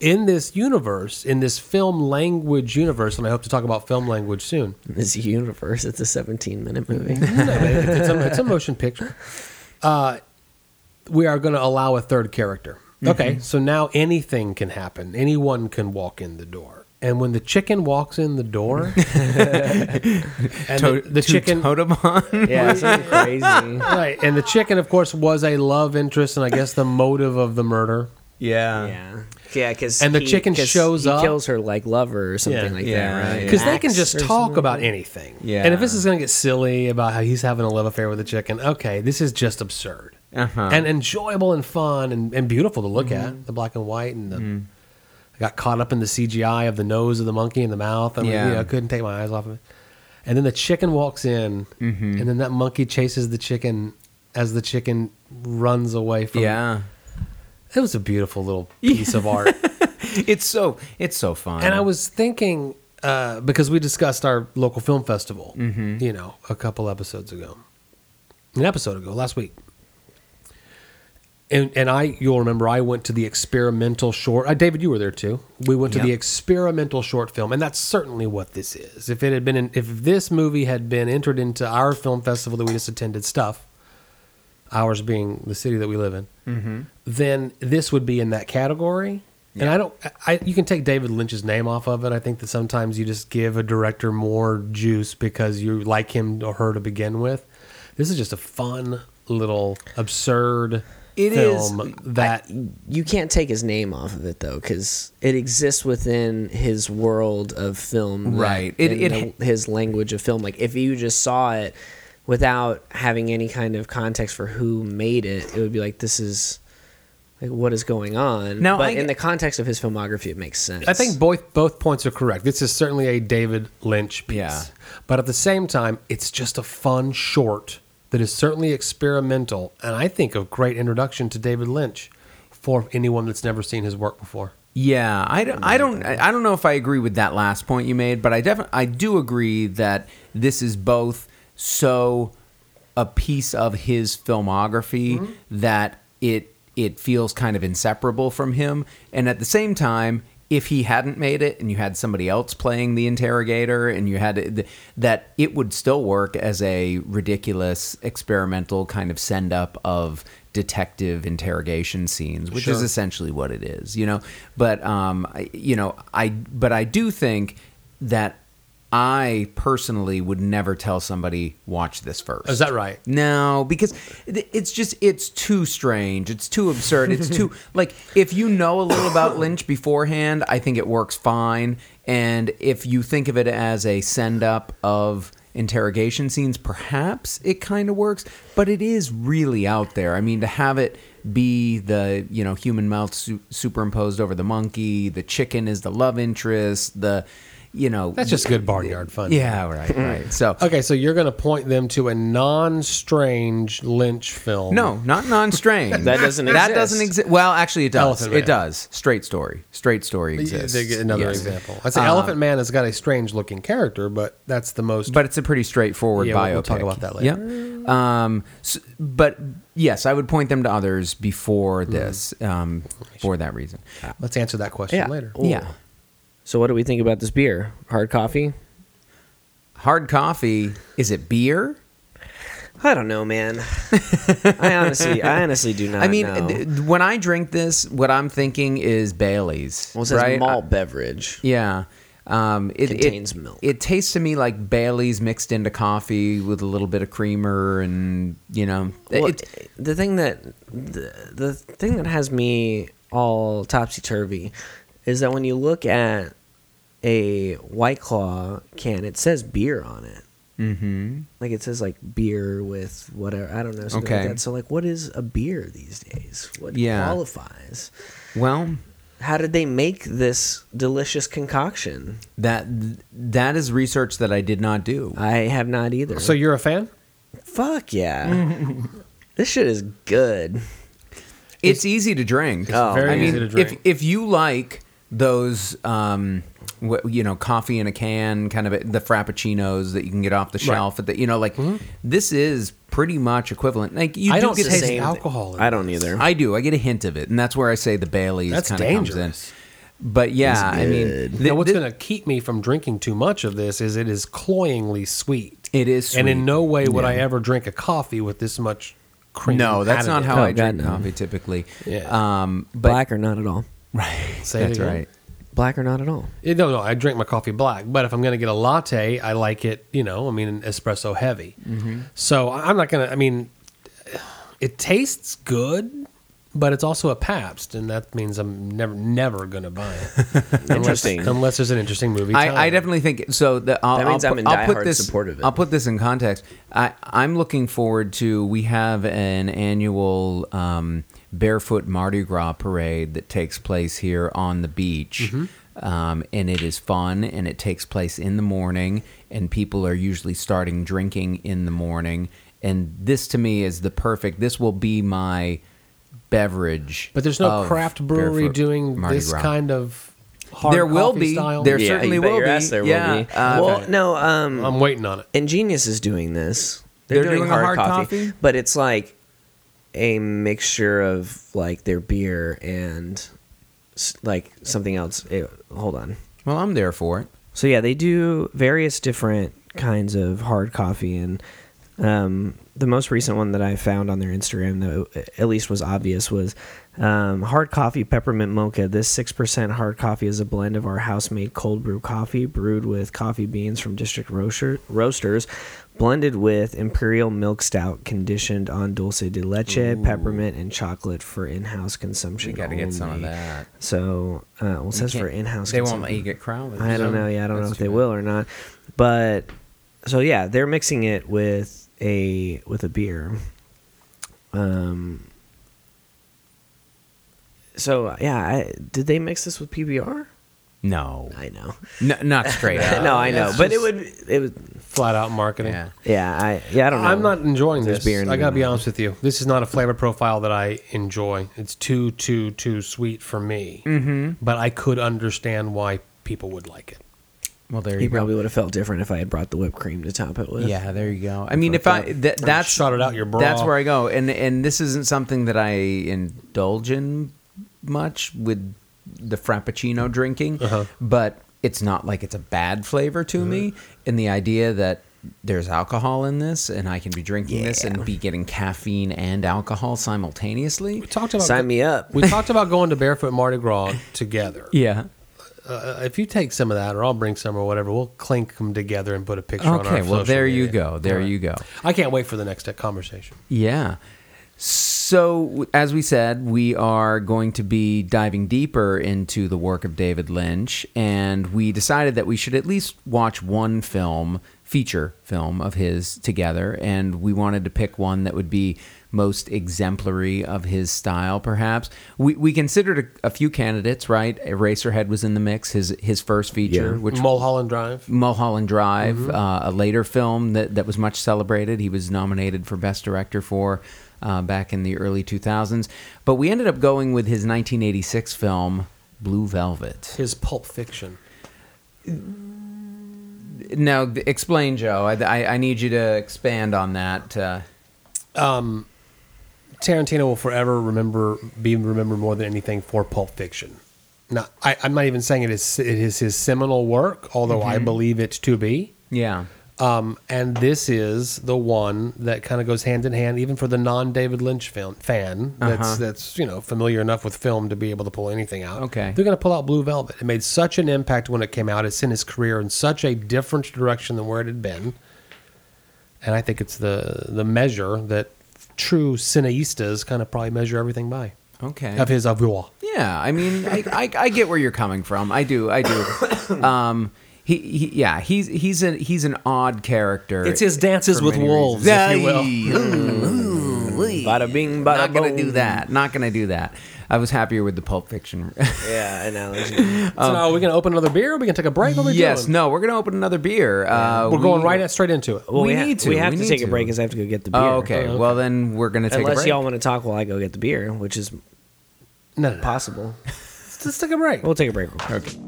in this universe, in this film language universe, and I hope to talk about film language soon. This universe. It's a 17 minute movie. it's, a, it's a motion picture. Uh, we are going to allow a third character. Okay, so now anything can happen. Anyone can walk in the door. And when the chicken walks in the door, and To- the, the to chicken, Totemon. yeah, something crazy. right? And the chicken, of course, was a love interest, and I guess the motive of the murder. Yeah. Yeah, yeah, because And the chicken shows he up. kills her like lover or something Yeah. like Yeah, that, right? yeah. Because they can just talk something. about anything. Yeah. And if this is going to get silly about how he's having a love affair with the chicken, okay, this is just absurd. Uh-huh. And enjoyable and fun and, and beautiful to look mm-hmm. at. The black and white and the. Mm. I got caught up in the CGI of the nose of the monkey and the mouth. I mean, Yeah. you know, I couldn't take my eyes off of it. And then the chicken walks in, mm-hmm. and then that monkey chases the chicken as the chicken runs away from. Yeah. It was a beautiful little piece of art. It's so it's so fun. And I was thinking uh, because we discussed our local film festival, you know, a couple episodes ago, an episode ago, last week, and and I you'll remember I went to the experimental short. Uh, David, you were there too. We went to the experimental short film, and that's certainly what this is. If it had been, in, if this movie had been entered into our film festival that we just attended, stuff, ours being the city that we live in, Mm-hmm. then this would be in that category. And I don't, I you can take David Lynch's name off of it. I think that sometimes you just give a director more juice because you like him or her to begin with. This is just a fun little absurd It is. film that you can't take his name off of it though because it exists within his world of film Right. It- it- the- his language of film like if you just saw it without having any kind of context for who made it it would be like this is like what is going on Now, but I- in the context of his filmography it makes sense I think both both points are correct. This is certainly a David Lynch piece. Yeah. But at the same time, it's just a fun short that is certainly experimental and I think a great introduction to David Lynch for anyone that's never seen his work before. Yeah, I don't, I don't, I don't know if I agree with that last point you made, but I definitely, I do agree that this is both so a piece of his filmography that it it feels kind of inseparable from him, and at the same time, if he hadn't made it and you had somebody else playing the interrogator and you had th- that it would still work as a ridiculous experimental kind of send up of detective interrogation scenes which is essentially what it is you know? But um I, you know i but i do think that i personally would never tell somebody watch this first Is that right? no, because it's just it's too strange. It's too absurd. It's too like if you know a little about Lynch beforehand, I think it works fine. And if you think of it as a send up of interrogation scenes, perhaps it kind of works. But it is really out there. I mean, to have it be the you know human mouth su- superimposed over the monkey, the chicken is the love interest, the you know That's just good barnyard fun. yeah right right. So Okay, so you're going to point them to a non-strange Lynch film. No, not non-strange. That doesn't That exist. doesn't exist. Well, actually, it does. Elephant Man. It does. Straight story. Straight story exists. They get another Yes. example. I say Uh, Elephant Man has got a strange-looking character, but that's the most. but it's a pretty straightforward Yeah, biopic. we'll- we'll talk about that later. Yeah. Um, s but yes, I would point them to others before Mm-hmm. this, um, for that reason. let's answer that question yeah later. Ooh. Yeah. So what do we think about this beer hard coffee Hard coffee. Is it beer? I don't know, man. I honestly, I honestly do not. I mean, know. th- when I drink this, what I'm thinking is Bailey's. well, it says right? malt beverage. Yeah. Um, it Contains it, milk. It tastes to me like Bailey's mixed into coffee with a little bit of creamer, and you know, Well, it, the thing that the, the thing that has me all topsy turvy is that when you look at a White Claw can, it says beer on it. hmm Like it says like beer with whatever I don't know something Okay. like that. So like, what is a beer these days? What Yeah. qualifies? Well, How did they make this delicious concoction? that that is research that I did not do. I have not either. So you're a fan? fuck yeah, this shit is good. It's easy to drink. Oh, very I mean, easy to drink. if if you like those, um, what, you know, coffee in a can, kind of the frappuccinos that you can get off the shelf, at the, you know, like this is pretty much equivalent. Like you I do don't get taste same- alcohol. in I don't either. I do. I get a hint of it, and that's where I say the Bailey's That's kind of comes in. dangerous. But yeah, I mean, good. th- now, what's th- going to keep me from drinking too much of this is it is cloyingly sweet. It is and in no way would Yeah. I ever drink a coffee with this much cream. no, that's added not in how it. Oh, I God, drink no. coffee typically. Yeah. Um, but Black or not at all. Right, Say it that's again. right. Black or not at all. Yeah, No, no, I drink my coffee black, but if I'm going to get a latte, I like it, you know, I mean, espresso heavy. Mm-hmm. So I- I'm not going to, I mean, it tastes good, but it's also a Pabst, and that means I'm never, never going to buy it. Interesting. unless there's an interesting movie. I, I definitely think so. The, I'll, That means I'll I'm put- in I'll put diehard this, support of it. I'll put this in context. I, I'm looking forward to. We have an annual um, barefoot Mardi Gras parade that takes place here on the beach. Mm-hmm. Um, and it is fun, and it takes place in the morning, and people are usually starting drinking in the morning. And this, to me, is the perfect. This will be my beverage. But there's no craft brewery doing Mardi this Gras. kind of hard There will be. style. There yeah, certainly you bet will be. ass there Yeah, will be. uh, well, okay. no, um, I'm waiting on it. Ingenious is doing this. They're doing a hard coffee? but it's like a mixture of like their beer and like something else. Eh, hold on. Well, I'm there for it. So yeah, they do various different kinds of hard coffee, and um, the most recent one that I found on their Instagram, that at least was obvious, was um, hard coffee peppermint mocha. This six percent hard coffee is a blend of our house-made cold brew coffee, brewed with coffee beans from district roaster, roasters, blended with imperial milk stout, conditioned on dulce de leche, peppermint, and chocolate for in-house consumption. You got to get some of that. So, uh, well, it says for in-house. They won't let you get crowlers. I don't know. Yeah, I don't know if they too will or not. But so yeah, they're mixing it with a with a beer. Um. So yeah, I, did they mix this with PBR? Bad. No, I know. no, not straight up. no, I know, it's but it just- would. It was. Flat out marketing. Yeah. Yeah, I. Yeah, I don't know. I'm not enjoying There's this. beer in I gotta be honest with you. This is not a flavor profile that I enjoy. It's too, too, too sweet for me. Mm-hmm. But I could understand why people would like it. Well, there He you go. probably would have felt different if I had brought the whipped cream to top it with. Yeah, there you go. I mean, if I Fucked that, that's shot it out your bra. That's where I go, and and this isn't something that I indulge in much with the frappuccino drinking, Uh-huh. but it's not like it's a bad flavor to me. And the idea that there's alcohol in this, and I can be drinking this and be getting caffeine and alcohol simultaneously. We talked about Sign me up. we talked about going to Barefoot Mardi Gras together. Yeah. Uh, if you take some of that, or I'll bring some, or whatever, we'll clink them together and put a picture on our Okay. Well, social there you go. There All right. you go. I can't wait for the next conversation. Yeah. So, as we said, we are going to be diving deeper into the work of David Lynch, and we decided that we should at least watch one film, feature film of his together, and we wanted to pick one that would be most exemplary of his style, perhaps. We, we considered a, a few candidates, right? Eraserhead was in the mix, his his first feature, Yeah. which Mulholland Drive. Mulholland Drive, uh, a later film that, that was much celebrated. He was nominated for Best Director for uh, back in the early 2000s. But we ended up going with his 1986 film, Blue Velvet. His Pulp Fiction. Now, explain, Joe. I, I, I need you to expand on that. Uh, Tarantino will forever remember, be remembered more than anything for Pulp Fiction. Now, I, I'm not even saying it is it is his seminal work, although I believe it to be. yeah. Um, and this is the one that kind of goes hand in hand, even for the non-David Lynch film, fan that's Uh-huh. that's you know familiar enough with film to be able to pull anything out. Okay. they're going to pull out Blue Velvet. It made such an impact when it came out. It's in his career in such a different direction than where it had been, and I think it's the the measure that true cineastas kind of probably measure everything by Okay. of his oeuvre. Yeah, I mean, I, I, I get where you're coming from. I do, I do. Um, he, he, yeah, he's he's a he's an odd character. It's his dances with wolves, reasons. if you will. Bada bing, bada Not gonna boom. do that. Not gonna do that. I was happier with the Pulp Fiction. Yeah, analogy. so now are we going to open another beer? Or are we going to take a break? What are we yes, doing? no, we're gonna open another beer. Uh, We're going we- right straight into it. Well, We ha- need to. We have We to need take a break because I have to go get the beer. Oh, okay. Oh, okay. Well, then we're gonna take a Unless break. y'all want to talk while I go get the beer, which is No, no, no. possible. Let's, let's take a break. We'll take a break. Okay.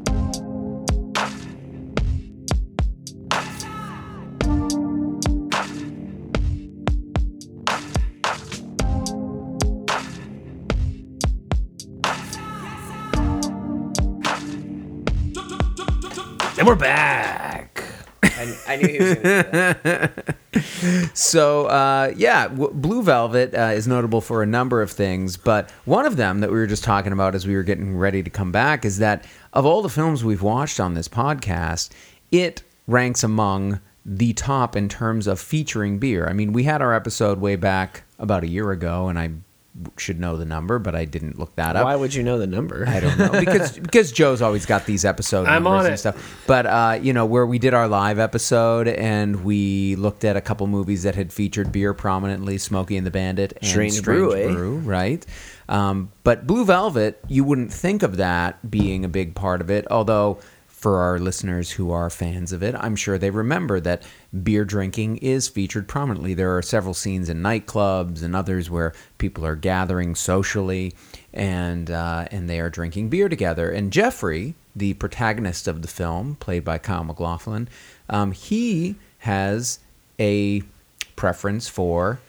And we're back. I, I knew he was going to do that. So uh, yeah, w- Blue Velvet uh, is notable for a number of things, but one of them that we were just talking about as we were getting ready to come back is that of all the films we've watched on this podcast, it ranks among the top in terms of featuring beer. I mean, we had our episode way back about a year ago, and I should know the number, but I didn't look that up. Why would you know the number? I don't know because because Joe's always got these episode I'm numbers on and stuff. But uh, you know where we did our live episode and we looked at a couple movies that had featured beer prominently, Smokey and the Bandit and Strange Brew, eh? Brew, right? Um, but Blue Velvet, you wouldn't think of that being a big part of it, although. For our listeners who are fans of it, I'm sure they remember that beer drinking is featured prominently. There are several scenes in nightclubs and others where people are gathering socially and uh, and they are drinking beer together. And Jeffrey, the protagonist of the film, played by Kyle MacLachlan, um, he has a preference for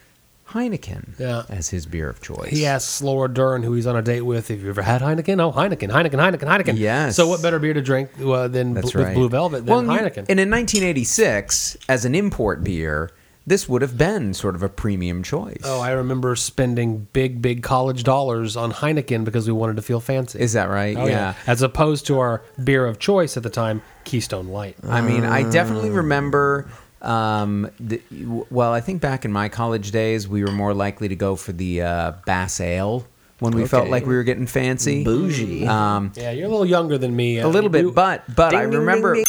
Heineken Yeah. as his beer of choice. He asks Laura Dern, who he's on a date with, "Have you ever had Heineken?" Oh, Heineken, Heineken, Heineken, Heineken. Yes. So, what better beer to drink uh, than That's bl- right. with Blue Velvet than well, and Heineken? And in 1986, as an import beer, this would have been sort of a premium choice. oh, I remember spending big, big college dollars on Heineken because we wanted to feel fancy. Is that right? Oh, yeah. As opposed to our beer of choice at the time, Keystone Light. I mean, I definitely remember. Um, the, well, I think back in my college days, we were more likely to go for the uh, Bass Ale when we felt like we were getting fancy. Bougie. Um, Yeah, you're a little younger than me. a little bit, but but Ding, I ding, ding, remember ding.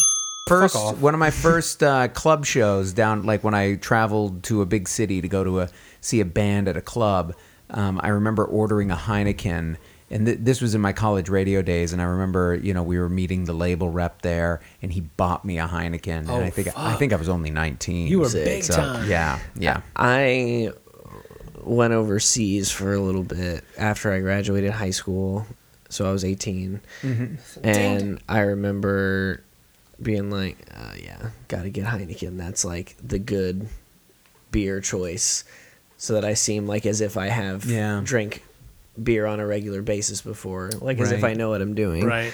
first one of my first uh, club shows down, like when I traveled to a big city to go to a see a band at a club. Um, I remember ordering a Heineken, and th- this was in my college radio days. And I remember, you know, we were meeting the label rep there, and he bought me a Heineken. oh, and Oh, I think I think I was only nineteen. You were Sick. big So, time. Yeah, yeah. I went overseas for a little bit after I graduated high school. So I was 18. And I remember being like, uh, yeah, got to get Heineken. That's like the good beer choice. So that I seem like as if I have Yeah. drank beer on a regular basis before. Like as if Right. I know what I'm doing. Right.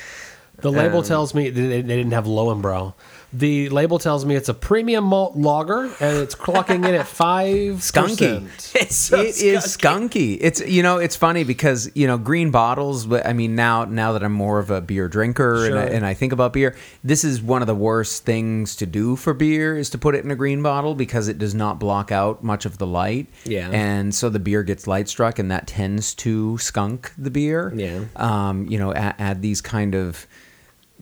The label Um, tells me they, they didn't have Lowenbrau. The label tells me it's a premium malt lager and it's clocking in at five Skunky. It's so It is skunky. It's you know it's funny because you know green bottles. but I mean now now that I'm more of a beer drinker and, I, and I think about beer, this is one of the worst things to do for beer is to put it in a green bottle because it does not block out much of the light. Yeah. and so the beer gets light struck and that tends to skunk the beer. Yeah. um, you know add, add these kind of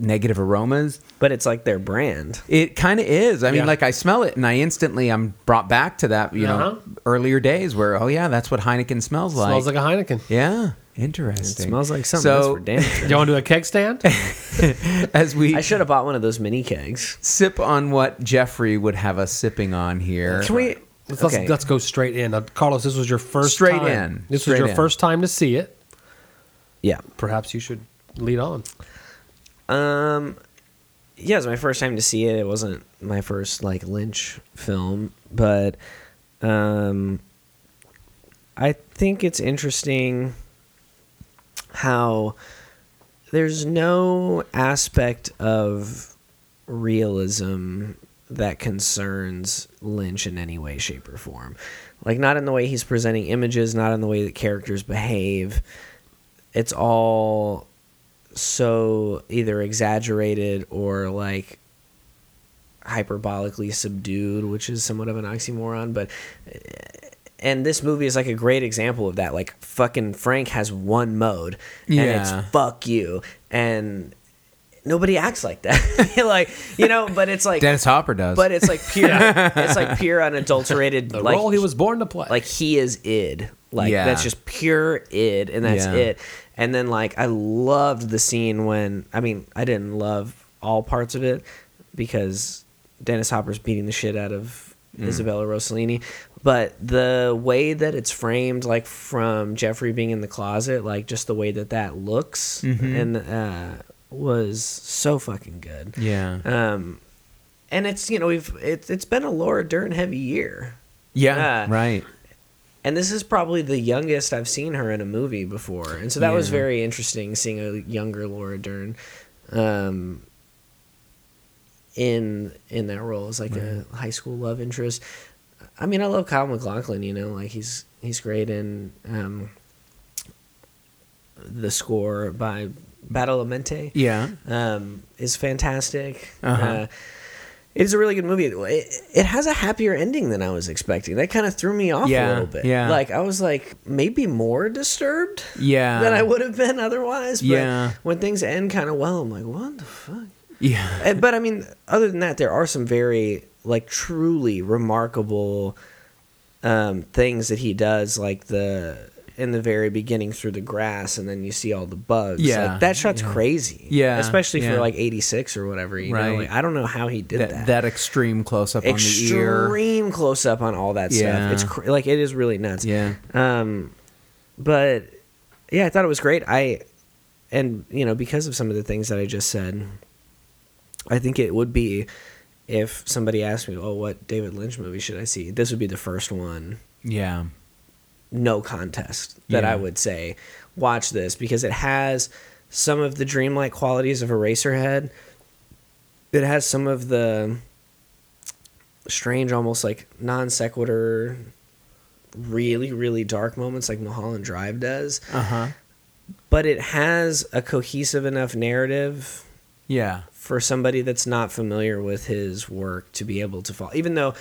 negative aromas. But it's like their brand. It kind of is. I mean, Yeah. like I smell it, and I instantly I'm brought back to that you Uh-huh. know earlier days where oh yeah, that's what Heineken smells like. Smells like a Heineken. yeah, interesting. It smells like something. So That's for damn sure. Do you want to do a keg stand? as we I should have bought one of those mini kegs. sip on what Jeffrey would have us sipping on here, Can we? Let's, Okay. let's, let's go straight in. Uh, Carlos, this was your first Straight time. in. This Straight was your in. first time to see it. Yeah. Perhaps you should lead on. Um, yeah, it was my first time to see it. It wasn't my first like Lynch film, but um, I think it's interesting how there's no aspect of realism that concerns Lynch in any way, shape, or form. Like, not in the way he's presenting images, not in the way that characters behave. It's all so either exaggerated or like hyperbolically subdued, which is somewhat of an oxymoron. But eh, and this movie is like a great example of that. Like fucking Frank has one mode, and Yeah. it's fuck you, and nobody acts like that. like you know, but it's like. Dennis Hopper does. but it's like pure. It's like pure unadulterated. The like role he was born to play. like he is id like Yeah. that's just pure id and that's Yeah. it and then like i loved the scene when i mean i didn't love all parts of it because dennis hopper's beating the shit out of Mm. isabella rossellini but the way that it's framed like from jeffrey being in the closet like just the way that that looks Mhm. and uh was so fucking good yeah, um and it's you know we've it's it's been a laura dern heavy year yeah, uh, right. And this is probably the youngest I've seen her in a movie before, and so that was very interesting seeing a younger Laura Dern, um, in in that role as like a high school love interest. I mean, I love Kyle MacLachlan. You know, like he's he's great in um, the score by Badalamenti Yeah, um, is fantastic. Uh-huh. Uh, it is a really good movie. It, it has a happier ending than I was expecting. That kind of threw me off Yeah, a little bit. yeah. Like I was like maybe more disturbed yeah, than I would have been otherwise. But Yeah. when things end kind of well, I'm like, what the fuck? yeah, And- but I mean, other than that, there are some very like truly remarkable um, things that he does, like the in the very beginning through the grass, and then you see all the bugs. Yeah, like, that shot's yeah. crazy. Yeah, especially yeah. for like '86 or whatever. You Right. know, like, I don't know how he did that, that. that extreme close up on the ear. Extreme close up on all that Yeah. stuff. It's cr- like it is really nuts. Yeah, Um, but yeah, I thought it was great. I and you know because of some of the things that I just said, I think it would be if somebody asked me, "Oh, what David Lynch movie should I see?" This would be the first one yeah, no contest that Yeah. I would say watch this because it has some of the dreamlike qualities of Eraserhead. It has some of the strange, almost like non sequitur, really, really dark moments like Mulholland Drive does. Uh huh. But it has a cohesive enough narrative Yeah. for somebody that's not familiar with his work to be able to follow. Even though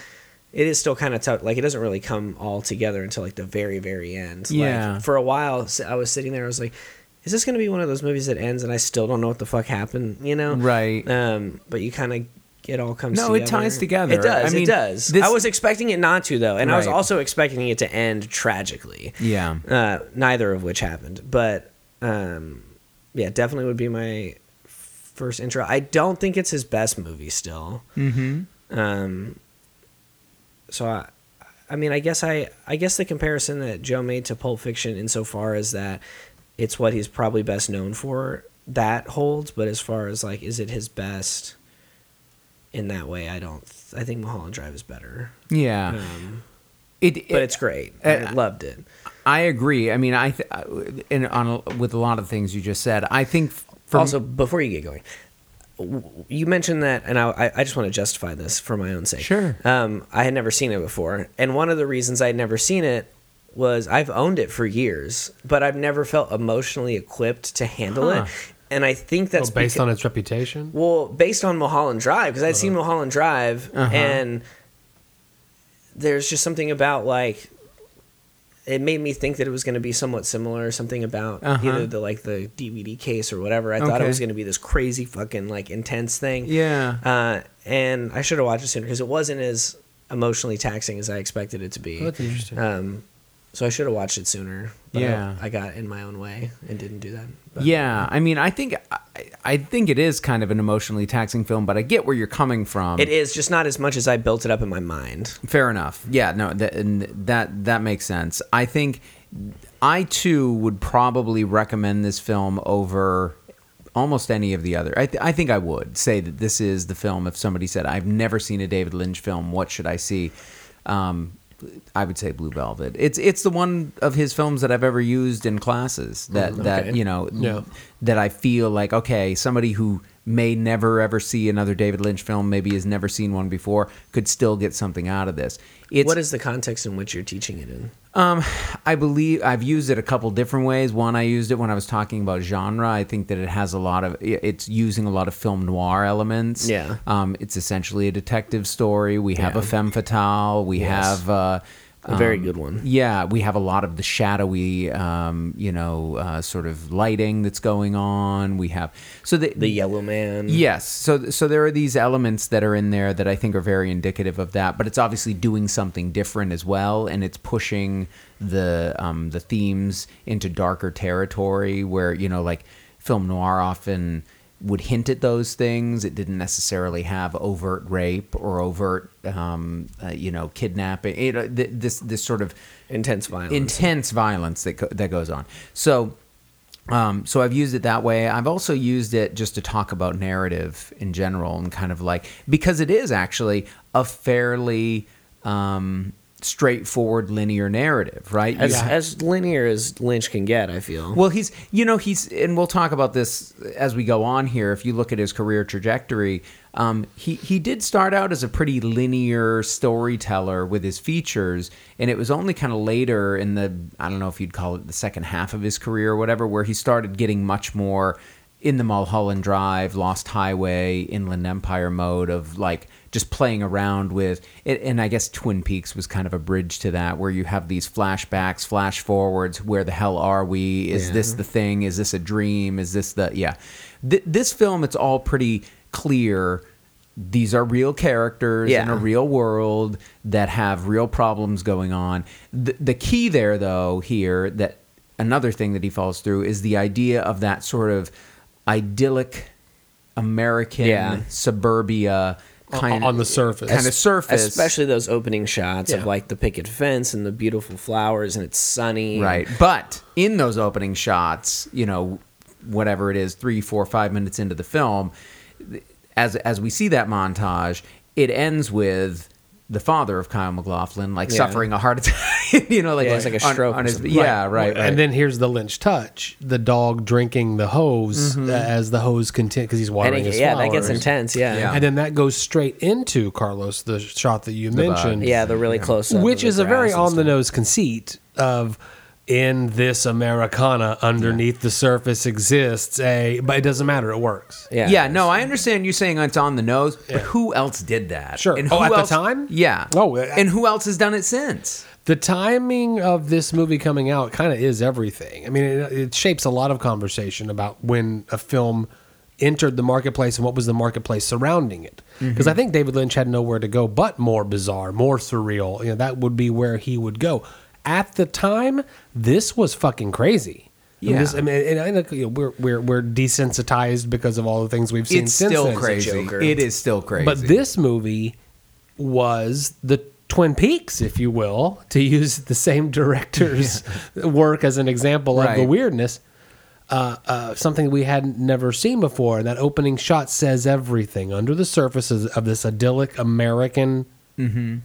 it is still kind of tough, like it doesn't really come all together until like the very, very end. Yeah. Like, for a while, I was sitting there, I was like, is this going to be one of those movies that ends and I still don't know what the fuck happened, you know? Right. Um, but you kind of. It all comes No, it ties together. It does. I mean, it does. this- I was expecting it not to, though. And I was also expecting it to end tragically Yeah. uh, neither of which happened. But um, yeah, definitely would be my first intro. I don't think it's his best movie still. Mm-hmm. Um, so I, I mean, I guess I, I guess the comparison that Joe made to Pulp Fiction, insofar as that it's what he's probably best known for, that holds. But as far as like, is it his best? In that way, I don't. I think Mulholland Drive is better. Yeah. Um, It, but it's great. I uh, loved it. I agree. I mean, I th- and on with a lot of things you just said, I think for also, before you get going, you mentioned that, and I, I- just want to justify this for my own sake. Sure. Um, I had never seen it before, and one of the reasons I had never seen it was I've owned it for years, but I've never felt emotionally equipped to handle Huh. it, and I think that's Well, based beca- on its reputation. well, based on Mulholland Drive, because I'd seen Mulholland Drive, Uh-huh. and there's just something about like it made me think that it was going to be somewhat similar. Something about Uh-huh. either the like the DVD case or whatever. I thought it was going to be this crazy fucking like intense thing. yeah. Uh, and I should have watched it sooner because it wasn't as emotionally taxing as I expected it to be. That's interesting. Um, so I should have watched it sooner. But Yeah. I, I got in my own way and didn't do that. But- yeah, I mean, I think I, I think it is kind of an emotionally taxing film, but I get where you're coming from. It is just not as much as I built it up in my mind. Fair enough. Yeah, no, that and that that makes sense. I think I too would probably recommend this film over almost any of the other. I, th- I think I would say that this is the film. If somebody said I've never seen a David Lynch film, what should I see? Um, I would say Blue Velvet. It's it's the one of his films that I've ever used in classes. That mm-hmm. that okay. you know Yeah. that I feel like okay, somebody who may never ever see another David Lynch film, maybe has never seen one before, could still get something out of this. It's what is the context in which you're teaching it in? um, I believe I've used it a couple different ways. One, I used it when I was talking about genre. I think that it has a lot of it's using a lot of film noir elements. Yeah. Um, it's essentially a detective story. We have a femme fatale. We Yes. have uh, A very um, good one. Yeah, we have a lot of the shadowy, um, you know, uh, sort of lighting that's going on. We have so the The Yellow Man. Yes. So so there are these elements that are in there that I think are very indicative of that, but it's obviously doing something different as well, and it's pushing the um, the themes into darker territory where you know like film noir often would hint at those things. It didn't necessarily have overt rape or overt, um, uh, you know, kidnapping. Know, th- this this sort of Intense violence. intense violence that go- that goes on. So, um, so I've used it that way. I've also used it just to talk about narrative in general and kind of like because it is actually a fairly um, straightforward linear narrative, right? As, ha- as linear as Lynch can get, I feel. well, he's, you know, he's, and we'll talk about this as we go on here. If you look at his career trajectory, um, he he did start out as a pretty linear storyteller with his features, and it was only kind of later in the, I don't know if you'd call it the second half of his career or whatever, where he started getting much more in the Mulholland Drive, Lost Highway, Inland Empire mode of like just playing around with it. And I guess Twin Peaks was kind of a bridge to that, where you have these flashbacks, flash forwards. Where the hell are we? Is Yeah. this the thing? Is this a dream? Is this the yeah? Th- this film, it's all pretty clear. These are real characters in a real world that have real problems going on. The, the key there, though, here that another thing that he falls through is the idea of that sort of idyllic American Yeah. suburbia kind on the surface. kind of surface, Especially those opening shots Yeah. of like the picket fence and the beautiful flowers and it's sunny. right. But in those opening shots, you know, whatever it is, three, four, five minutes into the film, as as we see that montage, it ends with the father of Kyle MacLachlan, like Yeah. suffering a heart attack. you know, like, Yeah, it's like a stroke or his, something. yeah, right, right. And then here's the Lynch touch: the dog drinking the hose uh, as the hose continues because he's And watering it, his yeah, that gets intense. Yeah. Yeah. Yeah, And then that goes straight into Carlos, the shot that you mentioned, Yeah, the really close up. which is a very on the nose conceit of in this Americana underneath the surface exists a, but it doesn't matter, it works. Yeah. yeah, no, I understand you saying it's on the nose, but who else did that? Sure. And Oh, who at the else- time? Yeah. Oh, uh, and who else has done it since? The timing of this movie coming out kind of is everything. I mean, it, it shapes a lot of conversation about when a film entered the marketplace and what was the marketplace surrounding it. Because I think David Lynch had nowhere to go but more bizarre, more surreal. You know, that would be where he would go. At the time, this was fucking crazy. Yeah. this- I mean, and I know, you know, we're we're we're desensitized because of all the things we've seen It's since still then. crazy. Joker. It is still crazy. But this movie was the Twin Peaks, if you will, to use the same director's work as an example of the weirdness. Uh, uh, something we hadn't never seen before. And that opening shot says everything under the surface of of this idyllic American,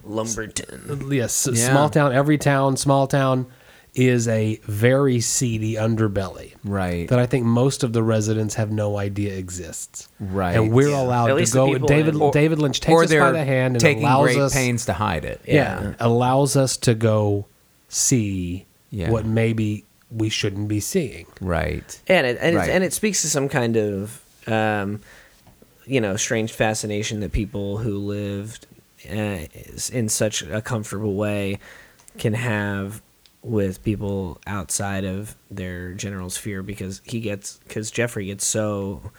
Lumberton. yes, Yeah. small town. Every town, small town, is a very seedy underbelly Right. that I think most of the residents have no idea exists. Right. and we're allowed At to go. David in- David Lynch takes or us by the hand and taking allows great us pains to hide it. yeah, allows us to go see Yeah. what maybe we shouldn't be seeing. Right. And it and, Right. it and it speaks to some kind of um, you know strange fascination that people who lived uh, in such a comfortable way can have with people outside of their general sphere because he gets because Jeffrey gets so.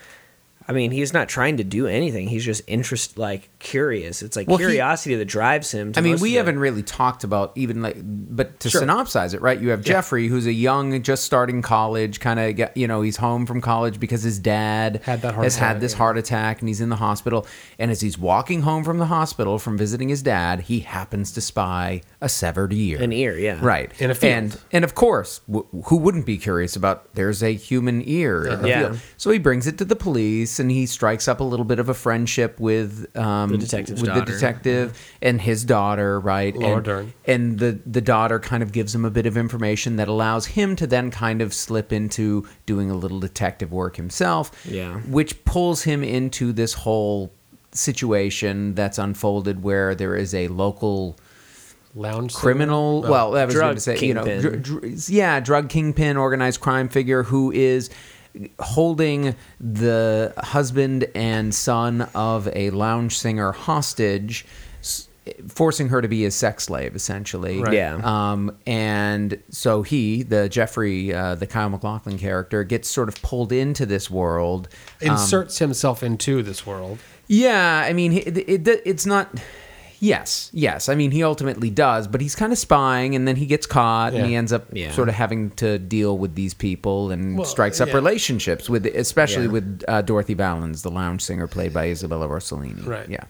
I mean, he's not trying to do anything. He's just interest, like curious. It's like Well, he- curiosity that drives him. To I mean, we haven't really talked about even like, but to Sure. synopsize it, right? You have Jeffrey, who's a young, just starting college, kind of, you know, he's home from college because his dad Had that heart has attack, had this yeah. heart attack and he's in the hospital. And as he's walking home from the hospital from visiting his dad, he happens to spy a severed ear. an ear. Yeah, Right. In a field. And, and of course, w- who wouldn't be curious about there's a human ear in the Yeah. field? So he brings it to the police and he strikes up a little bit of a friendship with um, Um, the detective's with daughter. the detective and his daughter, right? Laura and, Dern. And the, the daughter kind of gives him a bit of information that allows him to then kind of slip into doing a little detective work himself. Yeah. Which pulls him into this whole situation that's unfolded where there is a local Lounge criminal. Oh, well, I was going to say, you know, dr- dr- yeah, drug kingpin, organized crime figure who is holding the husband and son of a lounge singer hostage, s- forcing her to be his sex slave, essentially. Right. Yeah. Um, and so he, the Jeffrey, uh, the Kyle MacLachlan character, gets sort of pulled into this world. Um, inserts himself into this world. yeah, I mean, it, it, it's not. Yes, yes. I mean, he ultimately does, but he's kind of spying, and then he gets caught, and he ends up Yeah. sort of having to deal with these people and Well, strikes up yeah. relationships with, especially Yeah. with uh, Dorothy Vallens, the lounge singer played by Isabella Rossellini. Right. Yeah.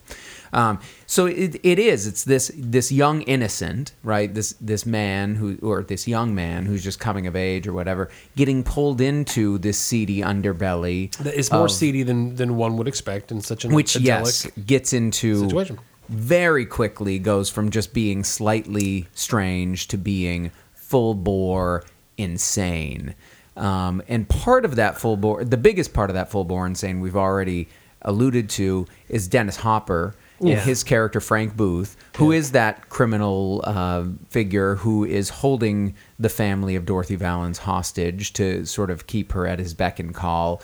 Um, so it, it is. It's this this young innocent, right? This this man who or this young man who's just coming of age or whatever, getting pulled into this seedy underbelly. It's more of- seedy than, than one would expect in such an which idyllic yes gets into situation. Very quickly goes from just being slightly strange to being full bore insane. Um, and part of that full bore the biggest part of that full bore insane we've already alluded to is dennis hopper and his character frank booth who is that criminal uh, figure who is holding the family of dorothy vallens hostage to sort of keep her at his beck and call.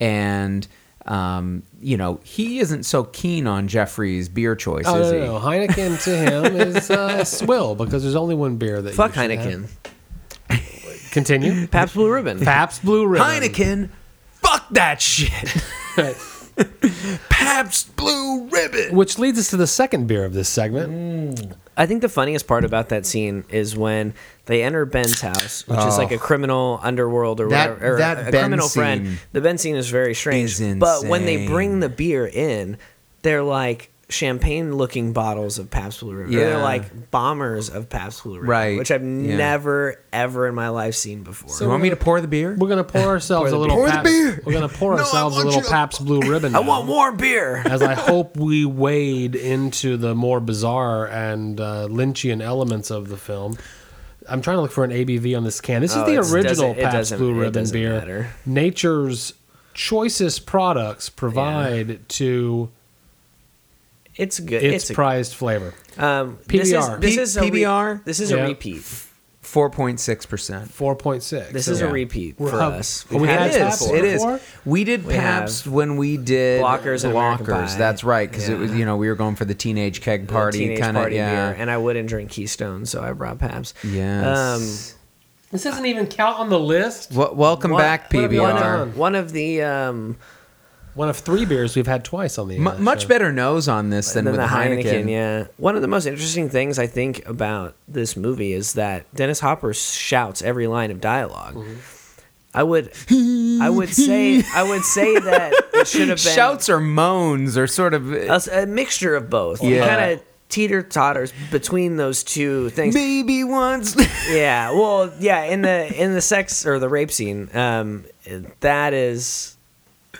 And um, you know, he isn't so keen on Jeffrey's beer choice, Oh, is no, he? no, no. Heineken to him is uh, swill because there's only one beer that Fuck Heineken. have. Continue. Pabst Blue Ribbon. Pabst Blue Ribbon. Heineken, fuck that shit. Right. Pabst Blue Ribbon. Which leads us to the second beer of this segment. I think the funniest part about that scene is when they enter Ben's house, which is like a oh. criminal underworld or Oh. That- whatever, or that a Ben criminal scene friend. The Ben scene is very strange. is But when they bring the beer in, they're like, champagne looking bottles of Pabst Blue Ribbon. Yeah. They're like bombers of Pabst Blue Ribbon, Right. which I've Yeah. never ever in my life seen before. you want me to pour the beer? We're gonna pour ourselves a little. Pour the beer. We're gonna pour No, ourselves a little you to- Pabst Blue Ribbon. I want warm beer. as I hope we wade into the more bizarre and uh, Lynchian elements of the film. I'm trying to look for an ABV on this can. This Oh, is the original doesn't- Pabst Blue Ribbon beer. matter. Nature's choicest products provide to It's good. its It's, a, prized flavor. um, This PBR. is, this is a re- PBR? this is Yeah. a repeat. Four point six percent. 4.6. This So- is Yeah. a repeat We're for up- us. We had had It Pabst is. before? It is. We did We Pabst have when we did Blockers and American Blockers. That's right, because it was you know we were going for the teenage keg party teenage kind of party yeah. beer, and I wouldn't drink Keystone, so I brought Pabst. Yes. This doesn't even count on the list. Wel- welcome One- back, what have you One PBR. of, one of the um, One of three beers we've had twice on the M- much show. better nose on this than, than with the Heineken. Heineken. Yeah, one of the most interesting things I think about this movie is that Dennis Hopper shouts every line of dialog Mm-hmm. I would, I would say, I would say that it should have been Shouts or moans or sort of a, a mixture of both. Yeah. kind of teeter totters between those two things. maybe once. yeah well yeah in the in the sex or the rape scene um that is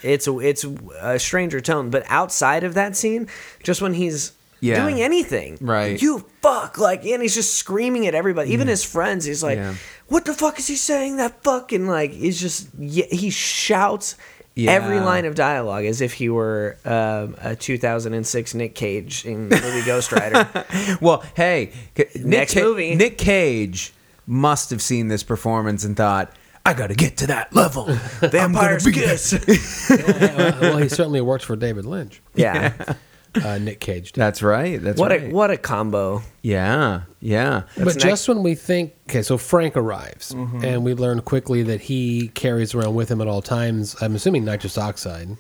it's a, it's a stranger tone but outside of that scene just when he's Yeah. doing anything Right. you fuck like and he's just screaming at everybody even his friends he's like Yeah. what the fuck is he saying that fucking like he's just he shouts every line of dialogue as if he were um, a 2006 Nick Cage in the movie Ghost Rider. well, hey, Nick Next movie. Nick Cage must have seen this performance and thought, "I got to get to that level." Vampire's kiss. well, well, he certainly works for David Lynch. yeah. Uh, Nick Cage. did. That's right. That's What right. a what a combo. Yeah, yeah. but That's just when we think, okay, so Frank arrives, Mm-hmm. and we learn quickly that he carries around with him at all times. I'm assuming nitrous oxide.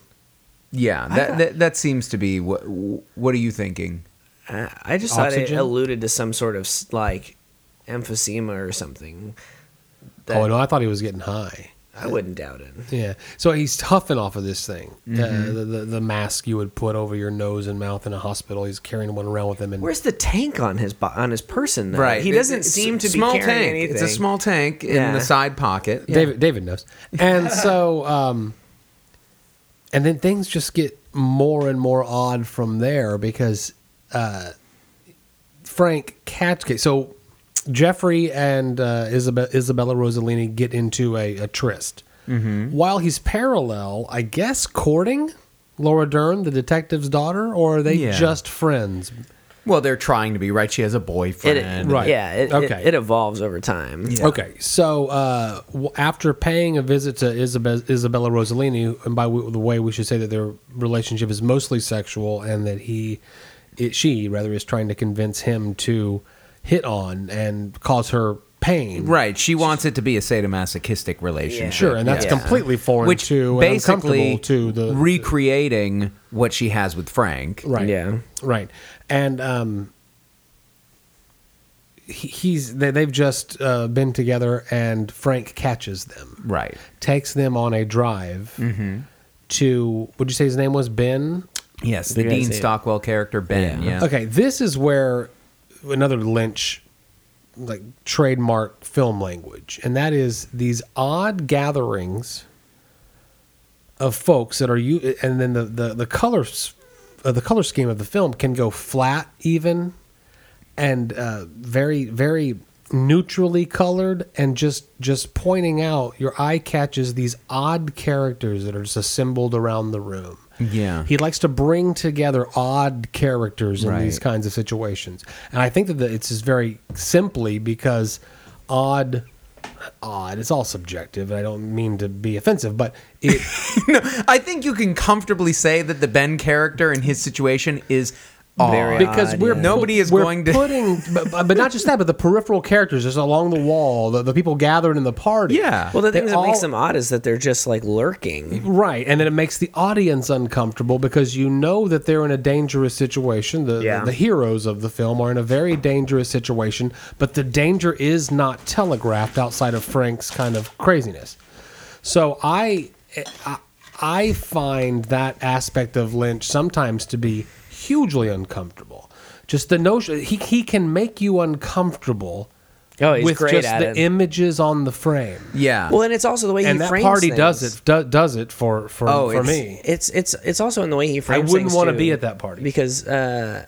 Yeah, that, that that seems to be what. What are you thinking? Uh, I just thought it alluded to some sort of like emphysema or something. That oh no, I thought he was getting high. I wouldn't doubt it. Yeah, so he's huffing off of this thing, Mm-hmm. uh, the, the the mask you would put over your nose and mouth in a hospital. He's carrying one around with him, and Where's the tank on his bo- on his person? Though? he doesn't it's seem a to be small carrying tank. anything. It's a small tank in the side pocket. David David knows. And so um and then things just get more and more odd from there because uh Frank catch so Jeffrey and uh, Isabel, Isabella Rossellini get into a, a tryst. Mm-hmm. While he's parallel, I guess, courting Laura Dern, the detective's daughter, or are they Yeah. just friends? Well, they're trying to be right. She has a It, boyfriend. Right. Yeah. It, Okay. it, it evolves over time. Yeah. Okay, so uh, after paying a visit to Isabe- Isabella Rossellini, and by the way, we should say that their relationship is mostly sexual, and that he, it, she rather, is trying to convince him to hit on and cause her pain. Right. She wants it to be a sadomasochistic relationship. Sure, and that's Yeah. completely foreign Which to and basically uncomfortable to the recreating what she has with Frank. right. Yeah. right, and um, he, he's they, they've just uh, been together, and Frank catches them. Right. takes them on a drive Mm-hmm. to would you say his name was Ben? Yes, the Dean. Stockwell character Ben. Yeah. Yeah. Okay, this is where another Lynch like trademark film language, and that is these odd gatherings of folks that are you, and then the the the colors, uh, the color scheme of the film can go flat, even, and uh, very very neutrally colored, and just just pointing out your eye catches these odd characters that are just assembled around the room. Yeah. He likes to bring together odd characters in these kinds of situations. And I think that the, it's just very simply because odd, odd, it's all subjective. And I don't mean to be offensive, but it, no, I think you can comfortably say that the Ben character in his situation is odd. Very because odd, we're yeah. Nobody is we're going to- putting, but, but not just that, but the peripheral characters just along the wall, the, the people gathered in the party. Yeah. Well, the thing that makes all- them odd is that they're just like lurking. Right, and then it makes the audience uncomfortable because you know that they're in a dangerous situation. The, Yeah. the the heroes of the film are in a very dangerous situation, but the danger is not telegraphed outside of Frank's kind of craziness. So I I, I find that aspect of Lynch sometimes to be hugely uncomfortable. Just the notion he he can make you uncomfortable Oh, he's with great just at the it. images on the frame. Yeah. well, and it's also the way And he that frames party does it do, does it for for, Oh, for it's- me. It's it's it's also in the way he frames. It. I wouldn't want to be at that party. because uh,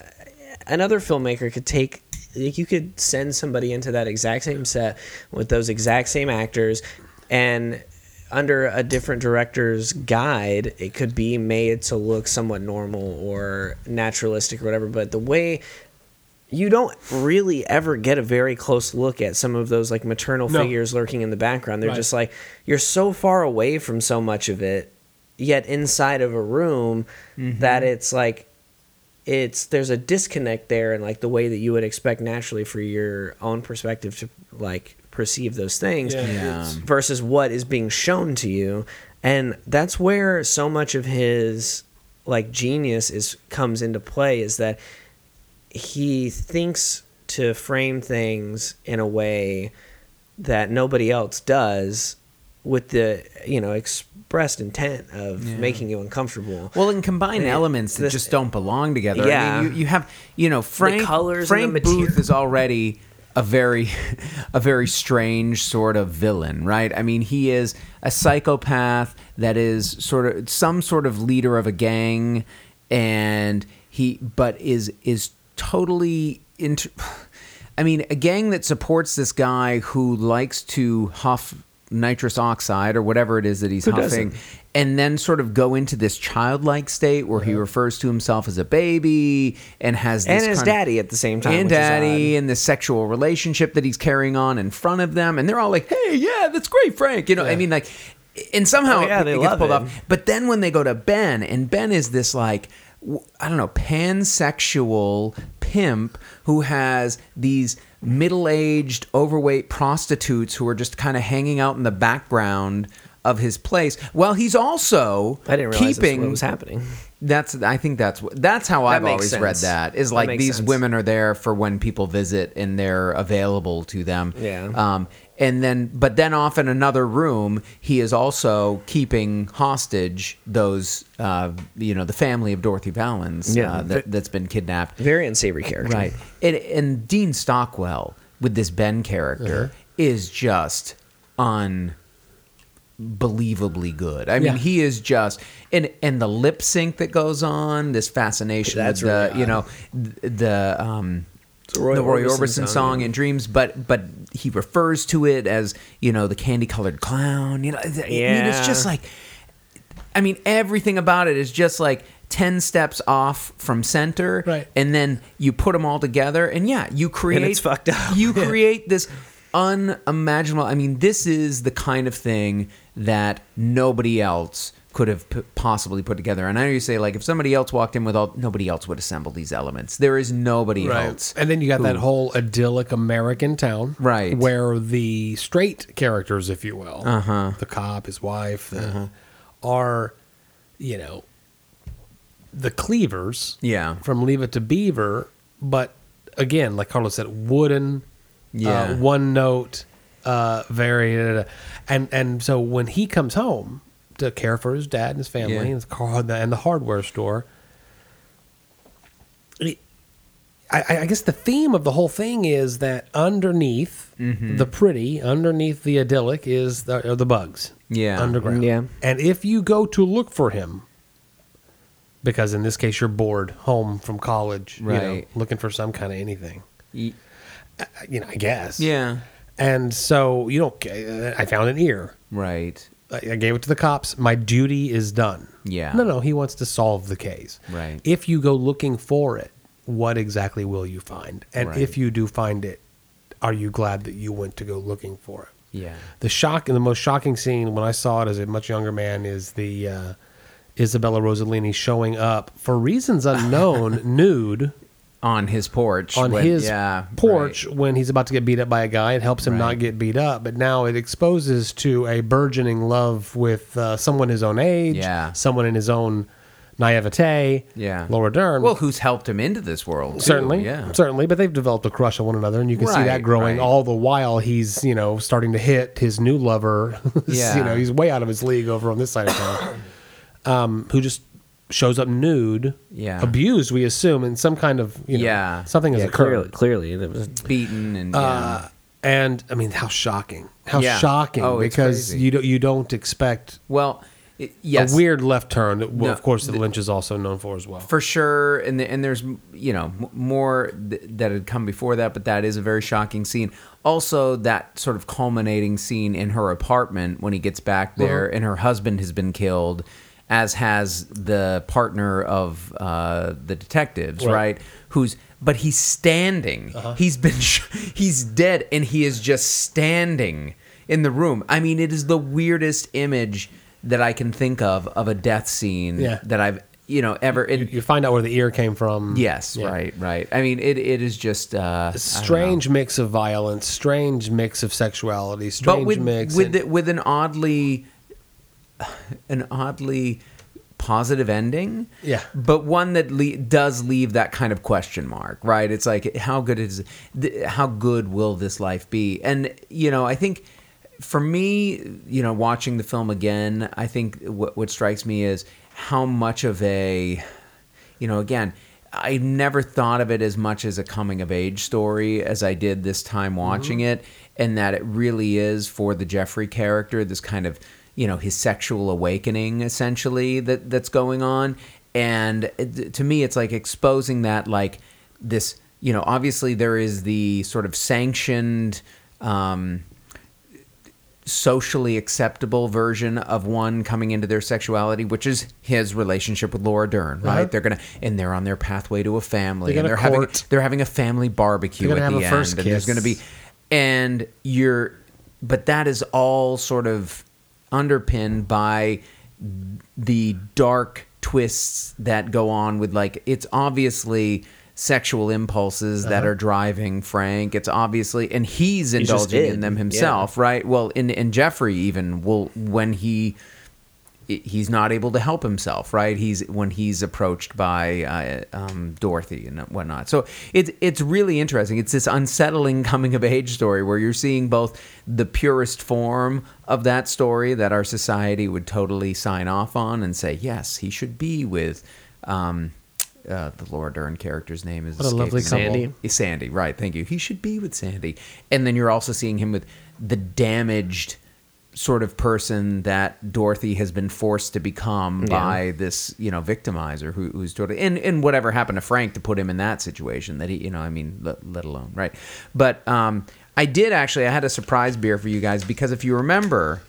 another filmmaker could take like you could send somebody into that exact same set with those exact same actors and under a different director's guide it could be made to look somewhat normal or naturalistic or whatever but the way you don't really ever get a very close look at some of those like maternal No. figures lurking in the background. They're Right. just like you're so far away from so much of it, yet inside of a room mm-hmm. that it's like it's there's a disconnect there and like the way that you would expect naturally for your own perspective to like perceive those things Yeah. Yeah. versus what is being shown to you and that's where so much of his like genius is comes into play is that he thinks to frame things in a way that nobody else does with the you know expressed intent of Yeah. making you uncomfortable Well, and combine Yeah, elements that this- just don't belong together. I Yeah. mean, you, you have, you know, Frank, colors and Frank the Booth materi- is already a very, a very strange sort of villain, right? I mean, he is a psychopath that is sort of some sort of leader of a gang, and he, but is is totally into. I mean, a gang that supports this guy who likes to huff nitrous oxide or whatever it is that he's Who huffing, doesn't? And then sort of go into this childlike state where he refers to himself as a baby and has this and his kind of- daddy at the same time and daddy and the sexual relationship that he's carrying on in front of them. And they're all like hey yeah that's great frank. You know i mean like and somehow Oh, yeah, it, they it gets pulled it. off. But then when they go to ben and ben is this like i don't know pansexual pimp who has these middle-aged overweight prostitutes who are just kind of hanging out in the background of his place while he's also I didn't realize keeping what was happening. that's I think that's what that's how I've always sense. read that is like makes these sense. women are there for when people visit and they're available to them. Yeah. Um and then but then off in another room he is also keeping hostage those uh you know the family of Dorothy Vallens Yeah. uh, that, that's been kidnapped. Very unsavory character. Right. And, and Dean Stockwell with this Ben character Uh-huh. is just unbelievably good. I mean, Yeah. he is just and and the lip sync that goes on, this fascination That's with the really you know the um It's Roy the Roy Orbison Orbison, song, song, yeah. in Dreams, but but he refers to it as you know the candy colored clown. You know, I mean, it's just like I mean, everything about it is just like 10 steps off from center. Right. And then you put them all together. And yeah, you create. it's fucked up. You create this unimaginable. I mean, this is the kind of thing that nobody else could have p- possibly put together. And I know you say, like, if somebody else walked in with all. Nobody else would assemble these elements. There is nobody else. And then you got that whole idyllic American town, Right. Where the straight characters, if you will, Uh-huh. the cop, his wife, the, are, you know, the cleavers, Yeah. from Leave It to Beaver. But again, like Carlos said, wooden, Yeah. uh, one note, uh, very, and and so when he comes home to care for his dad and his family Yeah. and, his car, and the hardware store. it- I, I guess the theme of the whole thing is that underneath Mm-hmm. the pretty, underneath the idyllic, is the, are the bugs. Yeah. underground. Yeah. and if you go to look for him, because in this case you're bored home from college, you know, Right. looking for some kind of anything, Y- uh, you know, I guess. Yeah. And so you don't. I found an ear. Right. I gave it to the cops. My duty is done. Yeah. No, no, he wants to solve the case. Right. If you go looking for it, what exactly will you find? And Right. if you do find it, are you glad that you went to go looking for it? Yeah. The shock and the most shocking scene when I saw it as a much younger man is the uh, Isabella Rossellini showing up for reasons unknown, nude On his porch. on when- his yeah, porch right. when he's about to get beat up by a guy. It helps him not get beat up, but now it exposes to a burgeoning love with uh, someone his own age, Yeah. someone in his own naivete, Yeah. Laura Dern. Well, who's helped him into this world? too, certainly, Yeah. certainly, but they've developed a crush on one another, and you can see that growing right. all the while he's you know starting to hit his new lover. Yeah. you know he's way out of his league over on this side of town, um, who just shows up nude, Yeah. abused, we assume, in some kind of you know, Yeah. something has Yeah, occurred. clearly, clearly, it was beaten and Uh, yeah. and I mean, how shocking! How Yeah. shocking! Oh, because crazy. you don't you don't expect well, it, yes, a weird left turn. That, well, No, of course, that Lynch is also known for as well. for sure and the, and there's you know more th- that had come before that but that is a very shocking scene also that sort of culminating scene in her apartment when he gets back there and her husband has been killed as has the partner of uh, the detectives Right. right, who's but he's standing he's been sh- he's dead and he is just standing in the room i mean it is the weirdest image that i can think of of a death scene Yeah. that i've you know ever it, you find out where the ear came from. Yes, Yeah. right, right. I mean, it, it is just uh, don't Strange mix of violence, strange mix of sexuality, strange but with mix. with and- the, with an oddly an oddly positive ending. Yeah. but one that le- does leave that kind of question mark, right? It's like how good is th- how good will this life be? And you know, I think for me, you know, watching the film again, I think what what strikes me is how much of a you know, again, I never thought of it as much as a coming of age story as I did this time mm-hmm. watching it, and that it really is for the Jeffrey character this kind of you know his sexual awakening essentially that that's going on, and it, to me it's like exposing that like this you know obviously there is the sort of sanctioned. Um, socially acceptable version of one coming into their sexuality, which is his relationship with Laura Dern, right? Uh-huh. They're gonna and they're on their pathway to a family, They're and they're having they're having a family barbecue at the end, first and there's gonna be, and you're, but that is all sort of underpinned by the dark twists that go on with like it's obviously sexual impulses that Uh-huh. are driving Frank. It's obviously and he's indulging in id, them yeah. himself, right? Well, and and Jeffrey even will when he he's not able to help himself, right? He's when he's approached by uh, um, Dorothy and whatnot. So it's it's really interesting. It's this unsettling coming of age story where you're seeing both the purest form of that story that our society would totally sign off on and say yes, he should be with. Um, uh, the Laura Dern character's name is What a lovely escaping couple. Sandy. Sandy, right? Thank you. He should be with Sandy, and then you're also seeing him with the damaged sort of person that Dorothy has been forced to become Yeah. by this, you know, victimizer who, who's totally and and whatever happened to Frank to put him in that situation that he, you know, I mean, let, let alone right. But um, I did actually. I had a surprise beer for you guys because if you remember,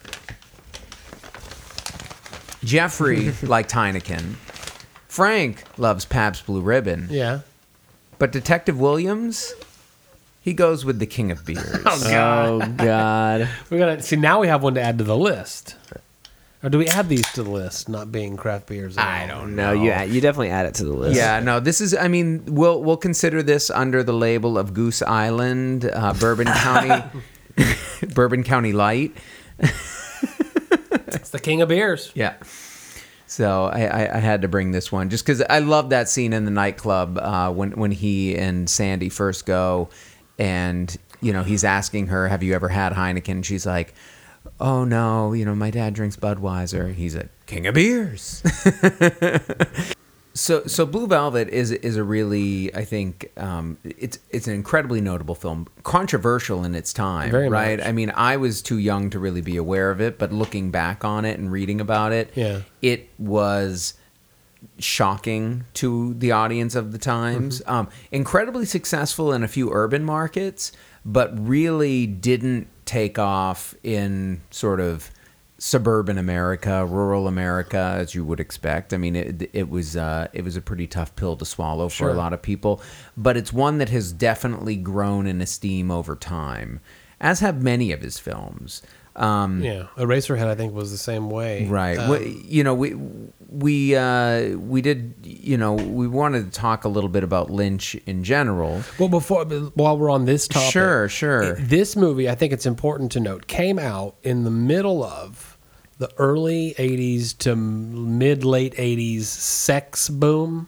Jeffrey liked Heineken. Frank loves Pabst Blue Ribbon. yeah. But Detective Williams, he goes with the king of beers. Oh God! We're gonna see now. We have one to add to the list, or do we add these to the list? Not being craft beers. At I all? don't No, you add- you definitely add it to the list. yeah, no, this is. I mean, we'll we'll consider this under the label of Goose Island, uh, Bourbon County, Bourbon County Light. It's the king of beers. Yeah. So I, I, I had to bring this one just because I love that scene in the nightclub uh, when when he and Sandy first go, and you know he's asking her, "Have you ever had Heineken?" And she's like, "Oh no, you know my dad drinks Budweiser." He's a king of beers. So, so Blue Velvet is is a really, I think, um, it's it's an incredibly notable film, controversial in its time, Very right? much. I mean, I was too young to really be aware of it, but looking back on it and reading about it, Yeah. it was shocking to the audience of the times. Mm-hmm. Um, incredibly successful in a few urban markets, but really didn't take off in sort of suburban America, rural America, as you would expect. I mean, it, it was uh, it was a pretty tough pill to swallow for Sure. a lot of people, but it's one that has definitely grown in esteem over time, as have many of his films. Um, Yeah, Eraserhead I think was the same way. Right. Um, we, you know, we we uh, we did. You know, we wanted to talk a little bit about Lynch in general. well, before while we're on this topic, Sure, sure. this movie I think it's important to note came out in the middle of the early '80s to mid late '80s sex boom.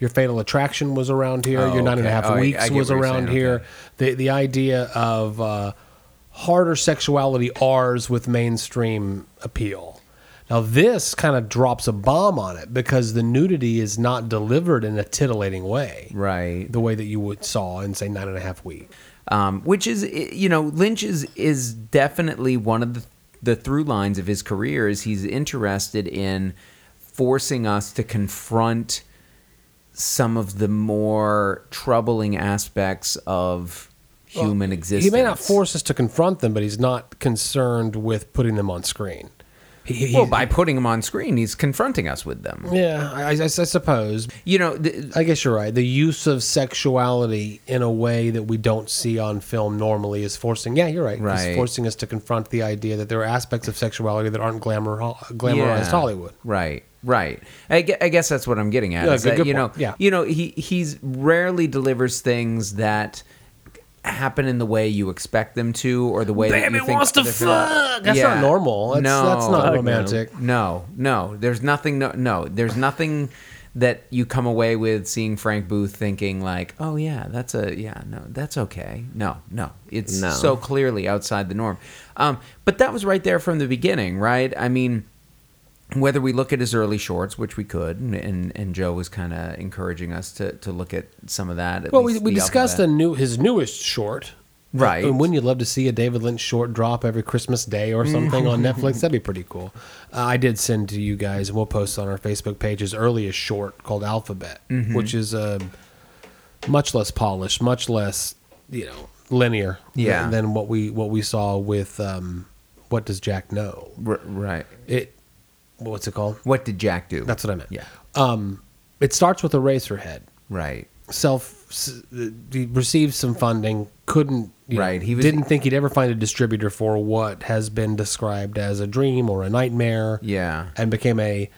Your Fatal Attraction was around here. Oh, Your Nine and a. Half Oh, I- I Weeks was around here. okay. The the idea of uh, harder sexuality R's with mainstream appeal. Now this kind of drops a bomb on it because the nudity is not delivered in a titillating way, Right. the way that you would saw in say nine and a half week. um, which is you know Lynch is is definitely one of the the through lines of his career is he's interested in forcing us to confront some of the more troubling aspects of human existence. He may not force us to confront them, but he's not concerned with putting them on screen. He, Well, by putting them on screen, he's confronting us with them. yeah, I, I, I suppose. You know, the, I guess you're right. The use of sexuality in a way that we don't see on film normally is forcing. Yeah, you're right. Right. It's forcing us to confront the idea that there are aspects of sexuality that aren't glamour glamorized Yeah. Hollywood. Right, right. I, I guess that's what I'm getting at. Yeah, is good- that, good you know, point. Yeah. you know, he he's rarely delivers things that happen in the way you expect them to, or the way that Baby you think wants to other film- fuck. That's not normal. That's- no, that's not no. romantic. No, no. There's nothing. No, no. There's nothing that you come away with seeing Frank Booth thinking like, oh yeah, that's a yeah, no, that's okay. No, no, it's No. so clearly outside the norm. Um, but that was right there from the beginning, right? I mean, whether we look at his early shorts, which we could, and and, and Joe was kind of encouraging us to to look at some of that. at Well, we, we discussed a new his newest short. Right. And wouldn't you love to see a David Lynch short drop every Christmas day or something on Netflix? That'd be pretty cool. Uh, I did send to you guys, and we'll post on our Facebook page his earliest short called Alphabet, Mm-hmm. which is uh, much less polished, much less you know linear Yeah. than, than what we what we saw with um, what does Jack know? R- right. It what's it called? What did Jack do? That's what I meant. Yeah. Um, it starts with Eraserhead Right. self s- he received some funding couldn't you Right, know, he was- didn't think he'd ever find a distributor for what has been described as a dream or a nightmare Yeah. and became a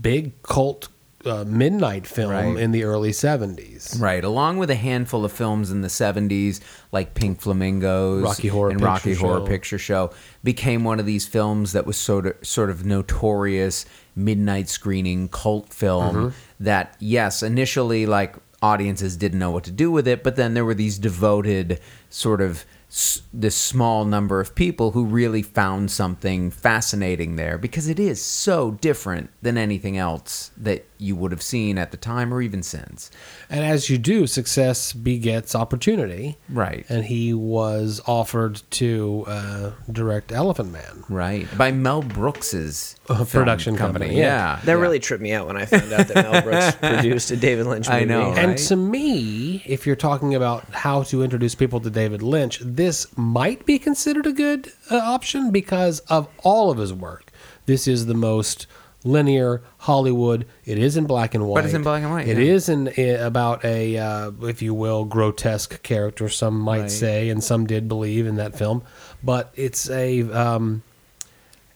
big cult uh, midnight film Right. in the early 70s Right, along with a handful of films in the '70s, like Pink Flamingos, Rocky Horror and Picture Rocky Horror Picture Show, became one of these films that was sort of sort of notorious midnight screening cult film. Mm-hmm. That yes, initially like audiences didn't know what to do with it, but then there were these devoted sort of s- this small number of people who really found something fascinating there because it is so different than anything else that you would have seen at the time or even since. and as you do success begets opportunity Right. and he was offered to uh, direct elephant man Right. By Mel Brooks's production company, yeah. Yeah. That yeah. really tripped me out when I found out that Mel Brooks produced a David Lynch movie. I know, And to me, if you're talking about how to introduce people to David Lynch, this might be considered a good uh, option because of all of his work. This is the most linear Hollywood. It is in black and white. But it's in black and white, It yeah. is in, i about a, uh, if you will, grotesque character. Some might Right. say, and some did believe in that film. But it's a, um,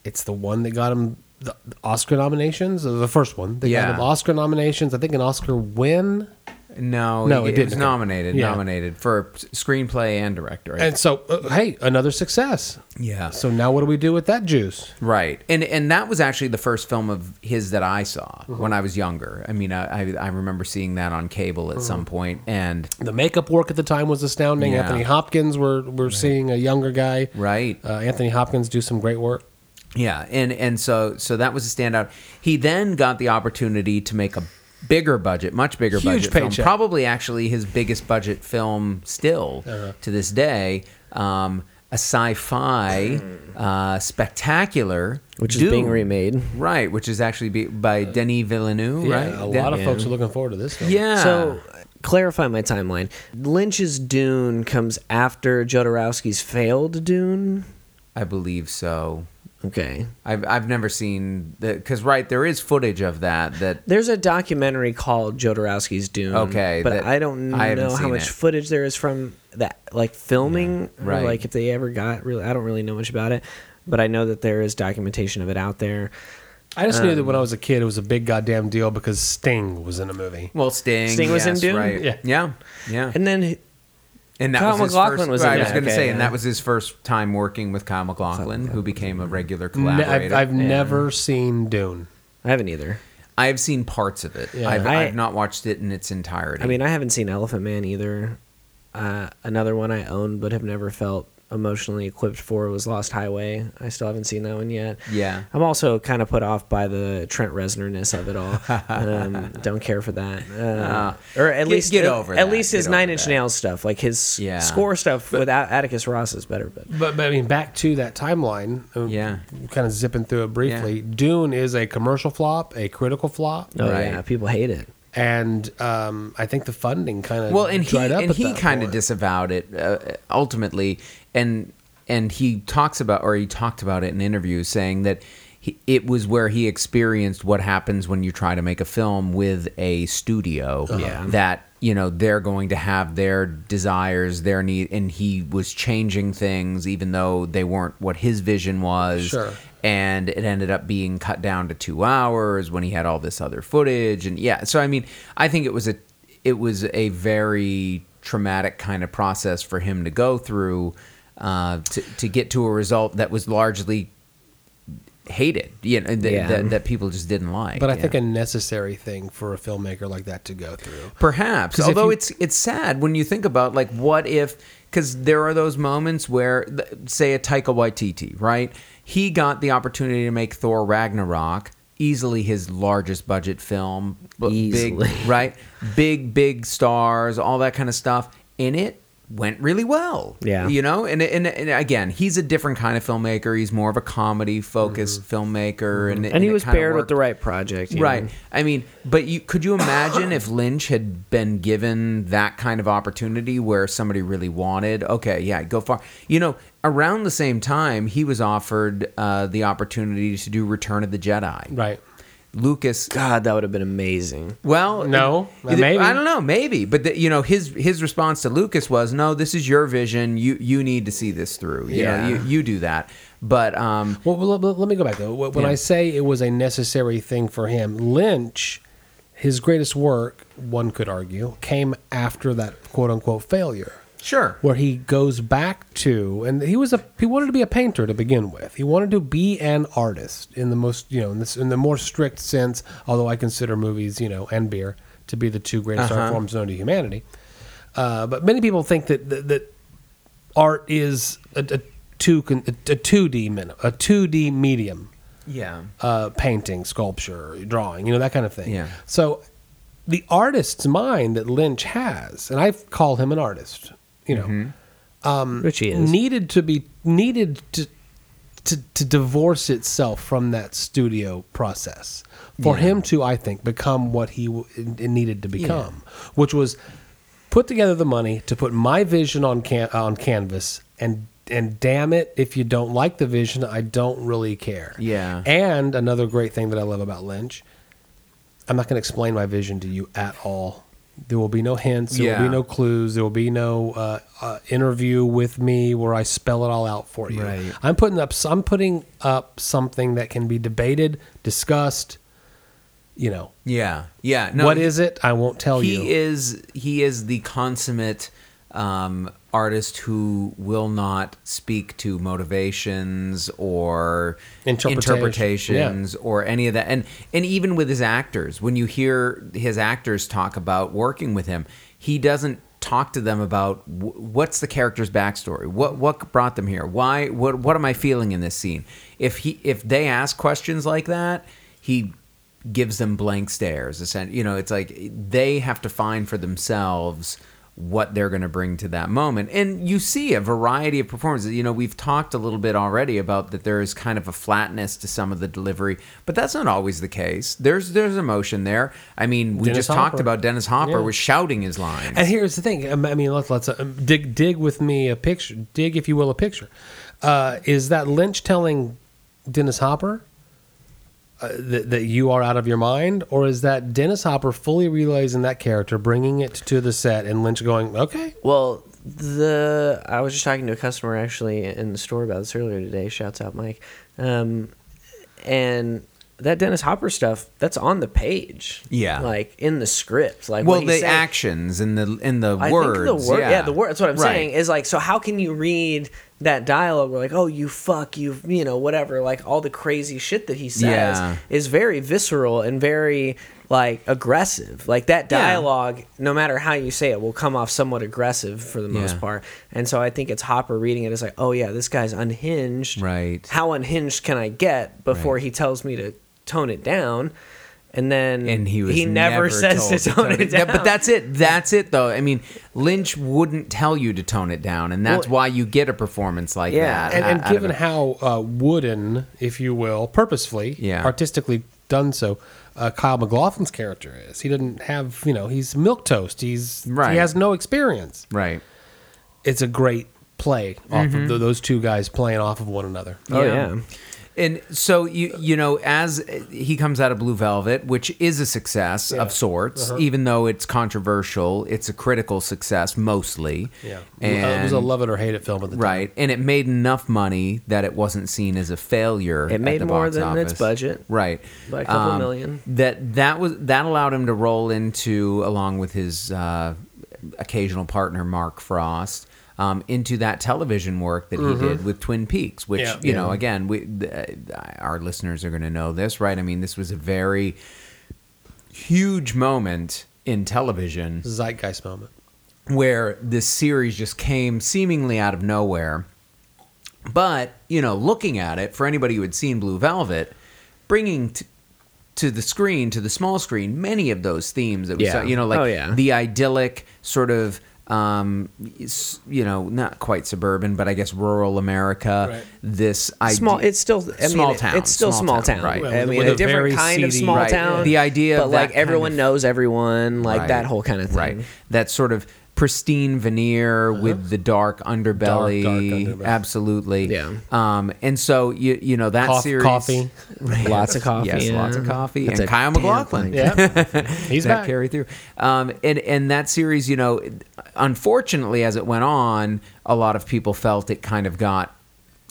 it's the one that got him the Oscar nominations. The first one, they Yeah. got Oscar nominations. I think an Oscar win. No, No, it, it was nominated, Yeah. nominated for screenplay and director. And so, uh, hey, another success. yeah. So now, what do we do with that juice? Right, and and that was actually the first film of his that I saw Mm-hmm. when I was younger. I mean, I I, remember seeing that on cable at some point, and The makeup work at the time was astounding. Yeah. Anthony Hopkins, we're we're seeing a younger guy. right, Uh, Anthony Hopkins do some great work. Yeah, and and so so that was a standout. He then got the opportunity to make a bigger budget, much bigger Huge budget film, probably actually his biggest budget film still Uh-huh. to this day. Um, a sci-fi uh, spectacular, which is Dune. being remade. right? Which is actually be, by Denis Villeneuve, Yeah, right? a lot of folks are looking forward to this film. yeah. So, clarify my timeline. Lynch's Dune comes after Jodorowsky's failed Dune. I believe so. Okay. I've I've never seen that because right there is footage of that that There's a documentary called Jodorowsky's Dune. Okay, but that- I don't I haven't know how seen much it. footage there is from that, like filming, Yeah, right. or like if they ever got. Really, I don't really know much about it, but I know that there is documentation of it out there. I just knew that Um, when I was a kid, it was a big goddamn deal because Sting was in a movie. well Sting Sting was in yes, Dune? right Yeah. yeah yeah And then And that Kyle was his first, was in I it. was going to Okay, say, and yeah. that was his first time working with Kyle MacLachlan, who became a regular Ne- collaborator. I've, I've Yeah. never seen Dune. I haven't either. I have seen parts of it. Yeah. I've, I- I've not watched it in its entirety. I mean, I haven't seen Elephant Man either. Uh, another one I own but have never felt emotionally equipped for was Lost Highway. I still haven't seen that one yet. Yeah. I'm also kind of put off by the Trent Reznor-ness of it all. um, don't care for that. Uh, or at Get- least get over at that. least his Get over Nine Inch that. Nails stuff, like his Yeah. score stuff with A- Atticus Ross is better. But But, but I mean, back to that timeline. uh, Yeah. Kind of zipping through it briefly. Dune is a commercial flop, a critical flop, oh Right. yeah, people hate it. and um, I think the funding kind of well and he up and he kind of disavowed it uh, ultimately and and he talks about or he talked about it in interviews saying that he, it was where he experienced what happens when you try to make a film with a studio uh-huh. Yeah. that you know they're going to have their desires their need and he was changing things even though they weren't what his vision was Sure. and it ended up being cut down to two hours when he had all this other footage and yeah so i mean i think it was a it was a very traumatic kind of process for him to go through uh, to, to get to a result that was largely hated you know that, Yeah. that, that people just didn't like But I yeah. think a necessary thing for a filmmaker like that to go through. perhaps although you- it's it's sad when you think about like what if because there are those moments where say a Taika Waititi, right? He got the opportunity to make Thor Ragnarok, easily his largest budget film, Easily. big right, big big stars, all that kind of stuff. In it went really well. Yeah. you know, and and, and again, he's a different kind of filmmaker. He's more of a comedy focused filmmaker, and it- And he was kinda paired with the right project. you Right. know? I mean, but you could you imagine if Lynch had been given that kind of opportunity where somebody really wanted, okay, yeah, go far. You know, around the same time, he was offered uh, the opportunity to do Return of the Jedi. Right. Lucas God, that would have been amazing. well, No, it- maybe. I don't know, maybe, but the, you know, his his response to Lucas was, "No, this is your vision. You you need to see this through. You Yeah. know, you, you do that." But um, Well, well, let, let me go back though. When Yeah. I say it was a necessary thing for him, Lynch, his greatest work, one could argue, came after that quote unquote failure. Sure, where he goes back to and he was a he wanted to be a painter to begin with. He wanted to be an artist in the most you know in this in the more strict sense. Although I consider movies you know and beer to be the two greatest art Uh-huh. forms known to humanity. Uh, but many people think that that, that art is a, a two a two D a two D medium yeah, uh, painting, sculpture, drawing, you know, that kind of thing. Yeah. So the artist's mind that Lynch has, and I call him an artist, you know, Mm-hmm. Which he is. needed to be needed to to to divorce itself from that studio process for Yeah. him to, I think, become what he w- it needed to become, which was put together the money to put my vision on can- on canvas and and damn it if you don't like the vision i don't really care Yeah. and another great thing that i love about lynch i'm not going to explain my vision to you at all there will be no hints there will be no clues there will be no uh, uh, interview with me where i spell it all out for you Right. i'm putting up i'm putting up something that can be debated discussed you know yeah, yeah. No, what is it i won't tell he you He is he is the consummate um, artist who will not speak to motivations or Interpretation. interpretations or any of that and and even with his actors when you hear his actors talk about working with him he doesn't talk to them about wh- what's the character's backstory what what brought them here why what what am i feeling in this scene if he if they ask questions like that he gives them blank stares. You know, it's like they have to find for themselves what they're going to bring to that moment. And you see a variety of performances. You know, we've talked a little bit already about that there is kind of a flatness to some of the delivery, but that's not always the case. There's there's emotion there. I mean, we Dennis just talked about Dennis Hopper Yeah. was shouting his lines. And here's the thing. I mean, let's let's uh, dig dig with me a picture. Dig, if you will, a picture. Uh, is that Lynch telling Dennis Hopper uh, that that you are out of your mind, or is that Dennis Hopper fully realizing that character, bringing it to the set, and Lynch going, "Okay, Well, the I was just talking to a customer actually in the store about this earlier today. Shouts out Mike, um, and that Dennis Hopper stuff that's on the page. Yeah. like in the script. Like well, what he's the saying. actions and the and the I words. think the word, yeah. the word. That's what I'm Right. saying. Is like, so how can you read that dialogue where like, oh, you fuck, you, you know, whatever, like all the crazy shit that he says Yeah. is very visceral and very like aggressive. Like that Yeah. dialogue, no matter how you say it, will come off somewhat aggressive for the most Yeah. part. And so I think it's Hopper reading it as like, oh yeah, this guy's unhinged. Right. How unhinged can I get before Right. he tells me to tone it down? And then and he was he never, says told to tone it down. Yeah, but that's it. That's it, though. I mean, Lynch wouldn't tell you to tone it down, and that's Well- why you get a performance like Yeah. that. and, and out given it. how uh, wooden, if you will, purposefully, Yeah. artistically done so, uh, Kyle MacLachlan's character is. He didn't have, you know, he's milk toast. He's Right. he has no experience. right, It's a great play off Mm-hmm. of th those two guys playing off of one another. Oh, yeah. And so you you know as he comes out of Blue Velvet, which is a success of sorts, Uh-huh. even though it's controversial, it's a critical success mostly. Yeah, and, it was a love it or hate it film at the time. right, and it made enough money that it wasn't seen as a failure. It at made the more box than its office. budget. right, By a couple Um, million. That that was that allowed him to roll into along with his uh, occasional partner Mark Frost. Um, into that television work that he did with Twin Peaks, which Yeah. you know, Yeah. again, we uh, our listeners are going to know this, right? I mean, this was a very huge moment in television Zeitgeist moment. where this series just came seemingly out of nowhere. But, you know, looking at it, for anybody who had seen Blue Velvet, bringing t- to the screen, to the small screen, many of those themes that we Yeah. saw, you know, like Oh, yeah. the idyllic sort of, um, you know, not quite suburban, but I guess rural America. Right. This idea, small. It's still. I Small mean, town, It's still small small, town, town, right. Well, I mean, a a different very kind of small Right. town. The idea of but that like everyone of- knows everyone, like Right. that whole kind of thing. Right. That sort of pristine veneer with the dark underbelly. Uh-huh. Dark, dark underbelly. Absolutely. Yeah. Um, and so you you know that Coff- series coffee. Lots of coffee. Yes, yeah. lots of coffee. That's and Kyle MacLachlan. Yeah, he's that back. carry through. Um, and and that series, you know, unfortunately, as it went on, a lot of people felt it kind of got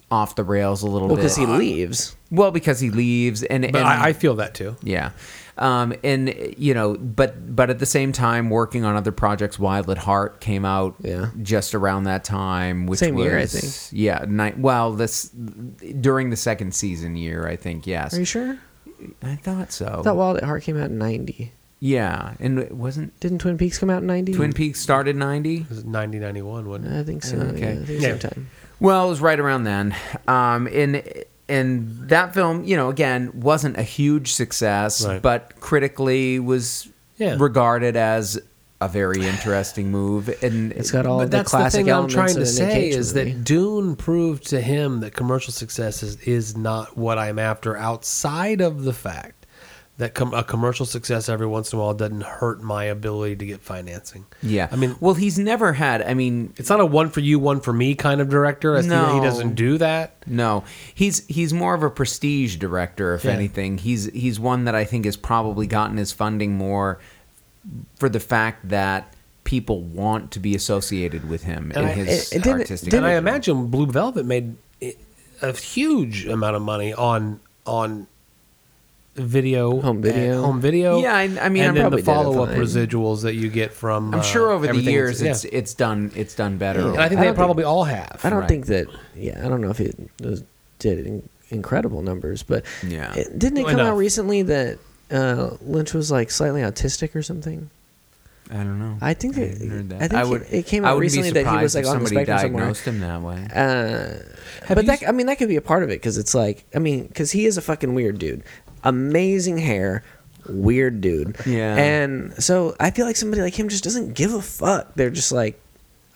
off the rails a little bit. Well, bit. because he leaves. well, because he leaves, and, But and I, I feel that too. yeah. Um, and you know, but but at the same time, working on other projects, Wild at Heart came out Yeah. just around that time, which Same was, year, I think. Yeah, ni- well, this during the second season year, I think. Yes, Are you sure? I thought so. I thought Wild at Heart came out in '90. yeah, and it wasn't Didn't Twin Peaks come out in '90? Twin Peaks started ninety? It was 1991, wasn't it? I think so. Okay. Yeah, I think Yeah. same time. Well, it was right around then. Um, and and that film, you know, again, wasn't a huge success, Right. but critically was Yeah. regarded as a very interesting move. And It's got all but the that's the classic thing I'm trying to say is movie. that Dune proved to him that commercial success is, is not what I'm after outside of the fact that com- a commercial success every once in a while doesn't hurt my ability to get financing. yeah, I mean, well, he's never had. I mean, it's not a one for you, one for me kind of director. As No. he doesn't do that. No, he's he's more of a prestige director, if Yeah. anything. He's he's one that I think has probably gotten his funding more for the fact that people want to be associated with him And in I- his it- it didn't- artistic. didn't- And I imagine Blue Velvet made a huge amount of money on on video, Home video. and- home video. Yeah, I- I mean, I'm and then probably the follow up residuals that you get from. I'm uh, sure over the everything years that's- it's it's done it's done better. yeah. And I think I they don't probably all have. I don't Right. think that. Yeah, I don't know if it was, did in, incredible numbers, but Yeah. it, didn't it Well, come enough. out recently that uh, Lynch was like slightly autistic or something? I don't know. I think that- hadn't heard I think it- it came I out wouldn't be recently that he was, like, if on the somebody spectrum somewhere. diagnosed him that way. Uh, but you that I mean that could be a part of it because it's like I mean because he is a fucking weird dude, amazing hair, weird dude. Yeah. And so I feel like somebody like him just doesn't give a fuck. They're just like,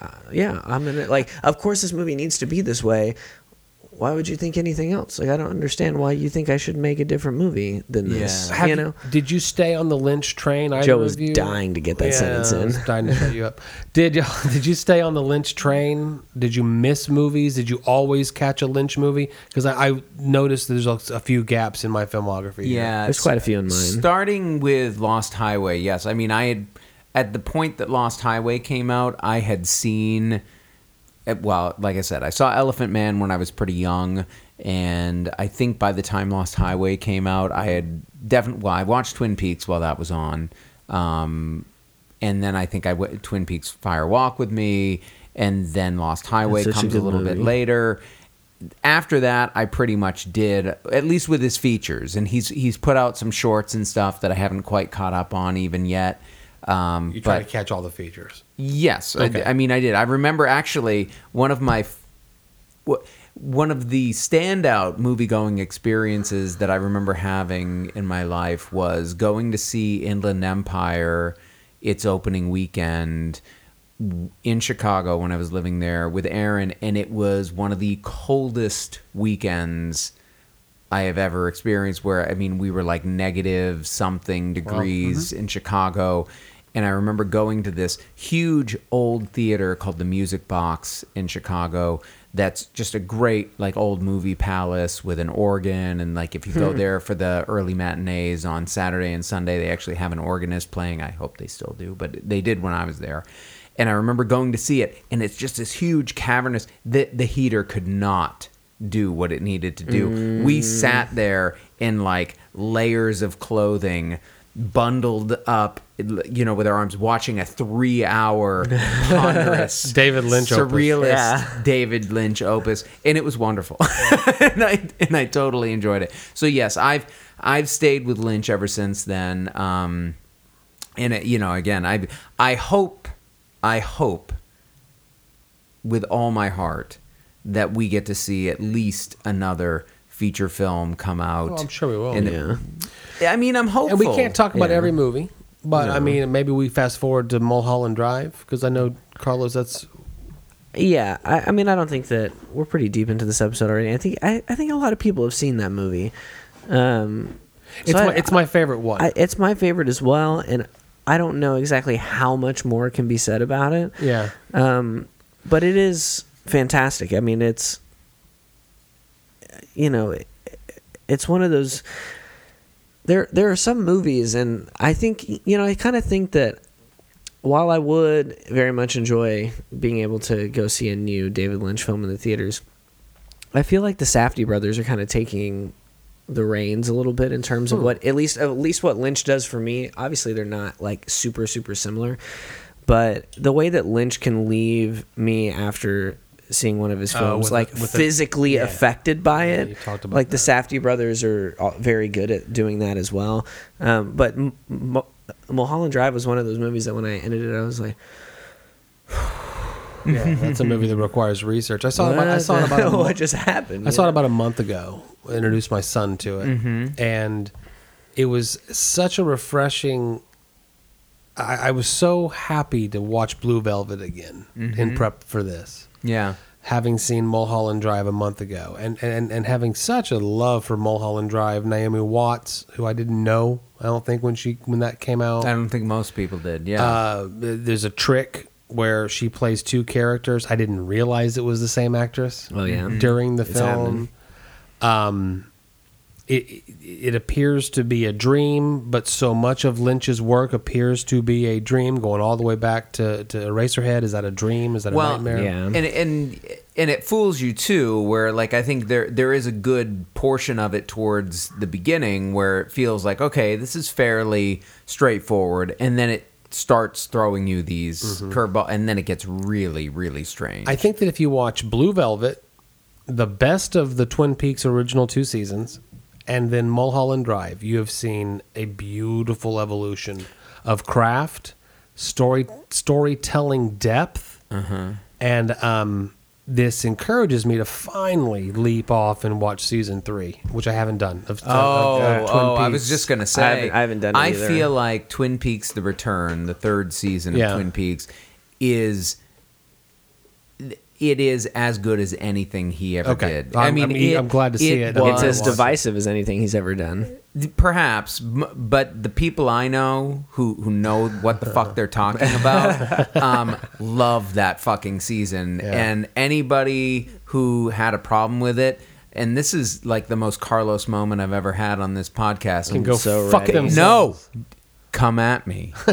uh, yeah, I'm in it. Like, of course this movie needs to be this way. Why would you think anything else? Like, I don't understand why you think I should make a different movie than this. Yeah. Have you know, Did you stay on the Lynch train? either Joe was of you? dying to get that sentence I in. was dying to shut you up. Did you did you stay on the Lynch train? Did you miss movies? Did you always catch a Lynch movie? Because I, I noticed there's a, a few gaps in my filmography. here. Yeah, There's quite a few in mine. Starting with Lost Highway, yes. I mean, I had at the point that Lost Highway came out, I had seen. Eh, Well, like I said, I saw Elephant Man when I was pretty young, and I think by the time Lost Highway came out, I had definitely. Well, I watched Twin Peaks while that was on, um, and then I think I went Twin Peaks Fire Walk with Me, and then Lost Highway That's a comes a, good little bit later. After that, I pretty much did at least with his features, and he's he's put out some shorts and stuff that I haven't quite caught up on even yet. Um, You try but to catch all the features. Yes, I- Okay. I, mean I did. I remember actually one of my one of the standout movie going experiences that I remember having in my life was going to see Inland Empire its opening weekend in Chicago when I was living there with Aaron and it was one of the coldest weekends I have ever experienced where I mean we were like negative something degrees in Chicago and I remember going to this huge old theater called the Music Box in Chicago that's just a great like old movie palace with an organ. And like if you go hmm. there for the early matinees on Saturday and Sunday they actually have an organist playing. I hope they still do but they did when I was there. And I remember going to see it and it's just this huge cavernous that the heater could not do what it needed to do. We mm. sat there in like layers of clothing, bundled up, you know, with our arms, watching a three-hour ponderous David Lynch opus. surrealist Yeah. David Lynch opus, and it was wonderful, and I and I totally enjoyed it. So yes, I've I've stayed with Lynch ever since then. Um, and it, you know, again, I I hope I hope with all my heart that we get to see at least another feature film come out. Oh, I'm sure we will. in the- Yeah. I mean, I'm hopeful. And we can't talk about Yeah. every movie, but I mean, maybe we fast forward to Mulholland Drive because I know Carlos. That's Yeah, I, I mean, I don't think that we're pretty deep into this episode already. I think I, I think a lot of people have seen that movie. Um, it's so my I- it's my favorite one. I, it's my favorite as well, and I don't know exactly how much more can be said about it. yeah, Um, but it is fantastic. I mean, it's you know, it, it's one of those. There, there are some movies, and I think you know, I kind of think that while I would very much enjoy being able to go see a new David Lynch film in the theaters, I feel like the Safdie brothers are kind of taking the reins a little bit in terms of hmm. what at least at least what Lynch does for me. Obviously, they're not like super super similar, but the way that Lynch can leave me after seeing one of his Oh, films with like the- with the- physically yeah. affected by Yeah, it you talked about like the that. Safdie brothers are uh, very good at doing that as well um, but M- M- Mulholland Drive was one of those movies that when I ended it I was like yeah, that's a movie that requires research. I saw it. About, I saw it about a month, what just happened I saw it about a month ago. I introduced my son to it, mm-hmm. and it was such a refreshing. I, I was so happy to watch Blue Velvet again in mm-hmm. prep for this. Yeah. having seen Mulholland Drive a month ago, and and and having such a love for Mulholland Drive. Naomi Watts, who I didn't know, I don't think when she when that came out. I don't think most people did. Yeah. Uh, there's a trick where she plays two characters. I didn't realize it was the same actress. Oh, yeah. Mhm. during the It's film. Um, it, it it appears to be a dream, but so much of Lynch's work appears to be a dream, going all the way back to to Eraserhead. Is that a dream? Is that a well, nightmare? yeah. and and and it fools you too. Where like I think there there is a good portion of it towards the beginning where it feels like okay, this is fairly straightforward, and then it starts throwing you these mm-hmm. curveball, and then it gets really really strange. I think that if you watch Blue Velvet, the best of the Twin Peaks original two seasons, and then Mulholland Drive, you have seen a beautiful evolution of craft, story storytelling depth, and um, this encourages me to finally leap off and watch season three, which I haven't done. Of, of- Oh, of, uh, Twin oh! I was just gonna say, I haven't- I haven't done it I either. feel like Twin Peaks: The Return, the third season Yeah. of Twin Peaks, is it is as good as anything he ever Okay. did. I'm- I mean, I'm- it- I'm glad to see it. it's as divisive as anything he's ever done Perhaps, m- but the people I know who who know what the fuck they're talking about um, love that fucking season. Yeah. And anybody who had a problem with it, and this is like the most Carlos moment I've ever had on this podcast. can go so fuck ready. themselves. no, come at me.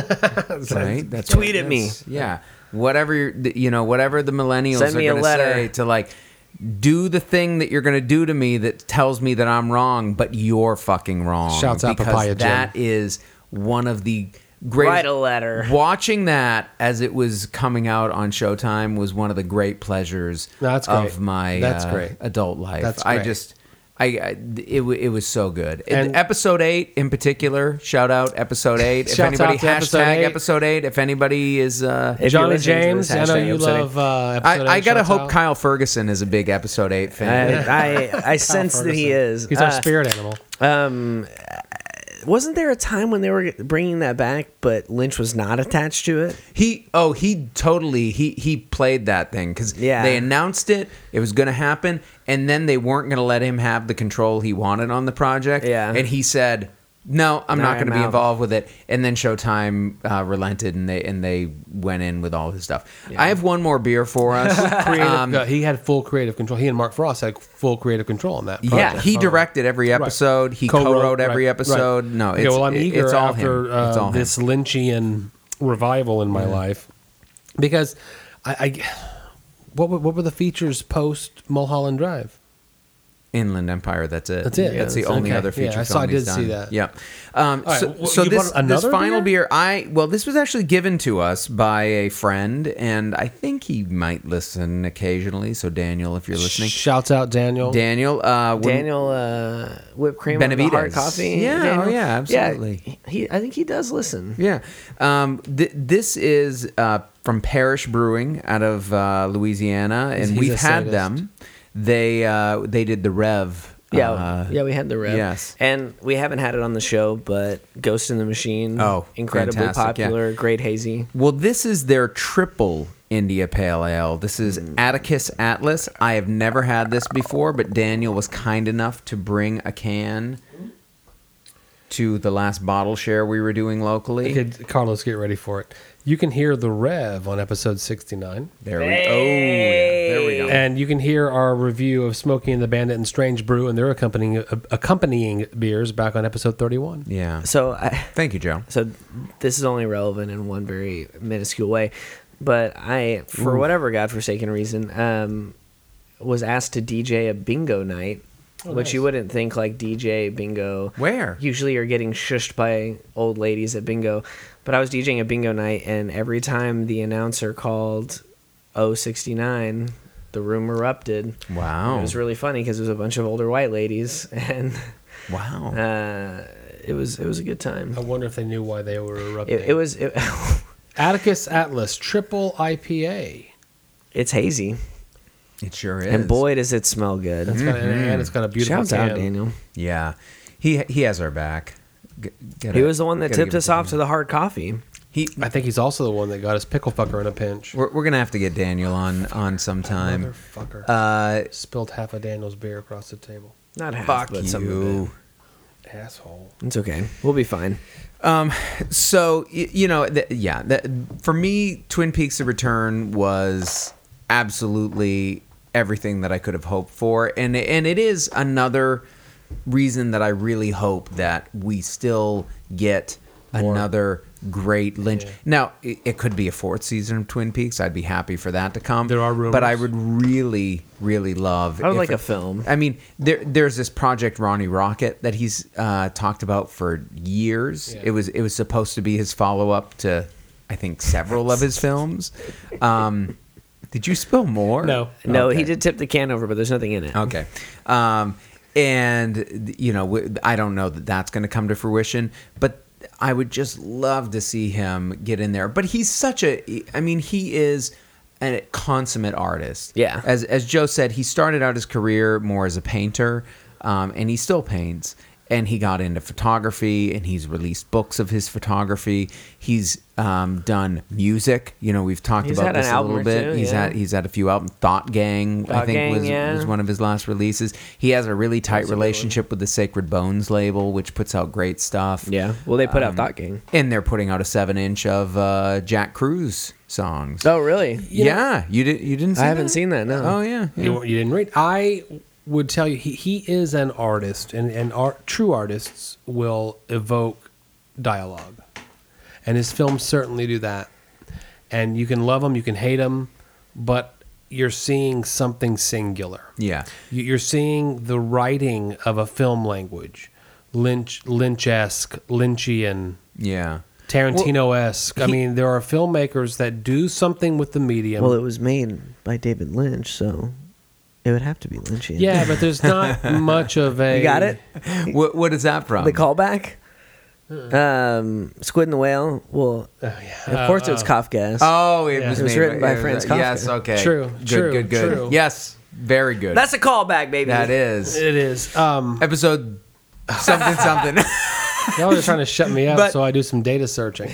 right? That's Tweet at me. that's- Yeah, whatever you're, know, whatever the millennials Send are going to say to like do the thing that you're going to do to me that tells me that I'm wrong, but you're fucking wrong. Shouts out because Papaya Jim. that is one of the great. Write a letter. Watching that as it was coming out on Showtime was one of the great pleasures That's of great. my That's uh, great. adult life. That's I just. I, I it, it was so good. And, And- episode eight in particular, shout out episode eight. If anybody out to episode hashtag eight. episode eight, if anybody is, uh, If you're Johnny James, this, I know you episode love. Uh, episode I, I gotta hope out. Kyle Ferguson is a big episode eight fan. I, I, I sense that he is. He's our Uh, spirit animal. Um, wasn't there a time when they were bringing that back, but Lynch was not attached to it? He oh he totally he he played that thing because Yeah. they announced it it was going to happen and then they weren't going to let him have the control he wanted on the project Yeah. and he said no I'm No, not going to be out." involved with it and then Showtime uh, relented and they and they went in with all his stuff. I have one more beer for us. Creative, Um, uh, he had full creative control. He and Mark Frost had full creative control on that. yeah, he Oh. directed every episode. He Co-wrote, co-wrote every right, episode. right. No, it's, well, I'm eager it's all after him. Uh, it's all him. this Lynchian revival in my life because I, I what were, what were the features post Mulholland Drive? Inland Empire. That's it. That's it. That's the only okay. other Yeah, feature I saw- film I he's did see that. Yeah. Um, All right, so well, so this this final beer? beer? I well, this was actually given to us by a friend, and I think he might listen occasionally. So Daniel, if you're listening, Shouts out Daniel. Daniel, uh, Daniel uh, whipped cream on the Benavides. hard coffee. Yeah, oh, yeah, absolutely. Yeah, he, I think he does listen. Yeah. Um, th- this is uh, from Parish Brewing out of uh, Louisiana, and He's- he's we've had sadist. them. They uh, they did the Rev. Yeah, uh, yeah, we had the rev. yes. and we haven't had it on the show, but Ghost in the Machine. Oh, incredibly fantastic, yeah. popular, great hazy. Well, this is their triple India Pale Ale. This is Atticus Atlas. I have never had this before, but Daniel was kind enough to bring a can to the last bottle share we were doing locally. Okay, Carlos, get ready for it. You can hear the Rev on episode 69. There we go. Oh, yeah, there we go. And you can hear our review of Smokey and the Bandit and Strange Brew and their accompanying uh, accompanying beers back on episode 31. yeah. So, I, Thank you, Joe. so this is only relevant in one very minuscule way, but I, for whatever godforsaken reason, um, was asked to DJ a bingo night, Oh, which nice. you wouldn't think like DJ bingo. Where? Usually you're getting shushed by old ladies at bingo, but I was DJing a bingo night, and every time the announcer called 069, the room erupted. Wow. It was really funny because it was a bunch of older white ladies, and wow. uh, it was it was a good time. I wonder if they knew why they were erupting. It, it was it, Atticus Atlas Triple IPA. it's hazy, It sure is. and boy does it smell good. It's got, and it's got a beautiful Shouts out. Daniel. Yeah. He he has our back. G- gotta- He was the one that tipped us off to the hard coffee. He I think he's also the one that got us pickle fucker in a pinch. we're, we're gonna have to get Daniel on on sometime. Motherfucker. Uh, Spilled half of Daniel's beer across the table. Not half, fuck but some of it. Asshole. It's okay. We'll be fine. Um, so y- you know, th- yeah, that, for me, Twin Peaks: The Return was absolutely everything that I could have hoped for, and and it is another reason that I really hope that we still get More. another great Lynch. Yeah. Now, it, it could be a fourth season of Twin Peaks. I'd be happy for that to come. There are rumors. but I would really, really love. I would if like it- a film. I mean, there there's this project Ronnie Rocket that he's uh, talked about for years. Yeah. It was it was supposed to be his follow up to, I think, several of his films. Um, did you spill more? No. No, Okay. he did tip the can over, but there's nothing in it. Okay. Um, and you know, i don't know that that's going to come to fruition, but I would just love to see him get in there. But he's such a, I mean, he is a consummate artist. Yeah. As as Joe said, he started out his career more as a painter, um, and he still paints. And he got into photography, and he's released books of his photography. He's um, done music. You know, we've talked He's about this a little bit. two, he's yeah. had he's had a few albums. Thought Gang, I think, Gang, was yeah. was one of his last releases. He has a really tight That's a good one. relationship with the Sacred Bones label, which puts out great stuff. Yeah. Well, they put out Um, Thought Gang. and they're putting out a seven inch of uh, Jack Cruz songs. Oh, really? yeah, you did. You didn't. See I haven't that? seen that. No. Oh yeah, yeah. You, you didn't read. I would tell you he, he is an artist, and and art, true artists will evoke dialogue, and his films certainly do that. And you can love him, you can hate him, but you're seeing something singular. yeah. You- You're seeing the writing of a film language, Lynch, Lynch-esque, Lynchian, Yeah. Tarantino esque. I he- mean, there are filmmakers that do something with the medium. Well, it was made by David Lynch, so it would have to be Lynchian. yeah, but there's not much of a. you got it. What what is that from? The callback. Um, Squid and the Whale. Well, Oh, yeah. of course it was Uh, Kafka's. Oh, it Yeah. was, It was written by it was- Franz Yes, okay. True, Good, true, good, good. true. Yes, very good. That's a callback, baby. that is It is. Um, episode something something. y'all are trying to shut me up, But- so I do some data searching.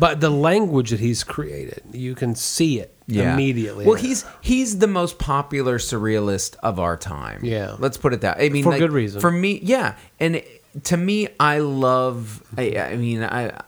But the language that he's created, you can see it immediately. Well, he's he's the most popular surrealist of our time. Yeah. let's put it that. I mean, For like, good reason. For me, yeah, and to me, I love. I, I mean, I, I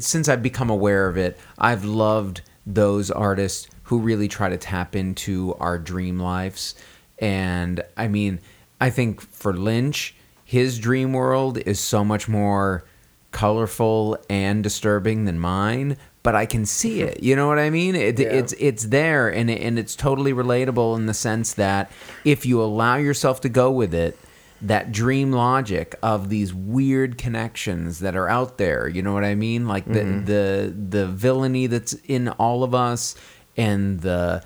since I've become aware of it, I've loved those artists who really try to tap into our dream lives. And I mean, I think for Lynch, his dream world is so much more colorful and disturbing than mine but i can see it. You know what i mean? It, it's it's there and it, and it's totally relatable in the sense that if you allow yourself to go with it that dream logic of these weird connections that are out there you know what i mean? Like the mm-hmm. the the villainy that's in all of us and the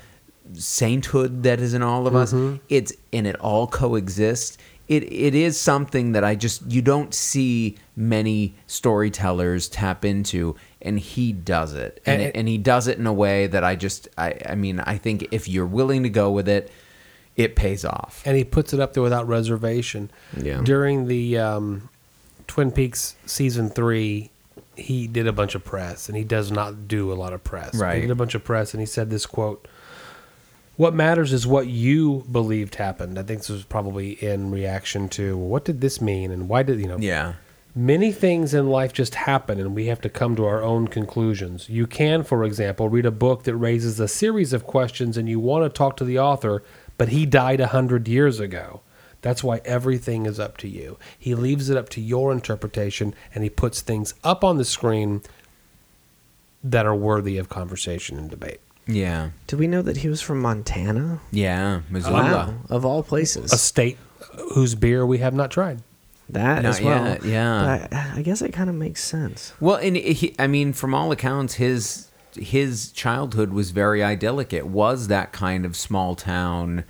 sainthood that is in all of us mm-hmm. it's and it all coexists it it is something that i just you don't see many storytellers tap into and he does it and, And- it, and he does it in a way that i just i i mean i think if you're willing to go with it it pays off and he puts it up there without reservation. Yeah. During the um, Twin Peaks season three, he did a bunch of press, and he does not do a lot of press. Right. He did a bunch of press, and he said this quote: "What matters is what you believed happened." I think this was probably in reaction to what did this mean, and why did you know? yeah Many things in life just happen, and we have to come to our own conclusions. You can, for example, read a book that raises a series of questions, and you want to talk to the author, but he died a hundred years ago. That's why everything is up to you. He leaves it up to your interpretation, and he puts things up on the screen that are worthy of conversation and debate. yeah Did we know that he was from Montana? yeah missoula Wow, of all places. A state whose beer we have not tried. That Not as well. yet, yeah. I, I guess it kind of makes sense. Well, and he, I mean, from all accounts, his his childhood was very idyllic. It was that kind of small town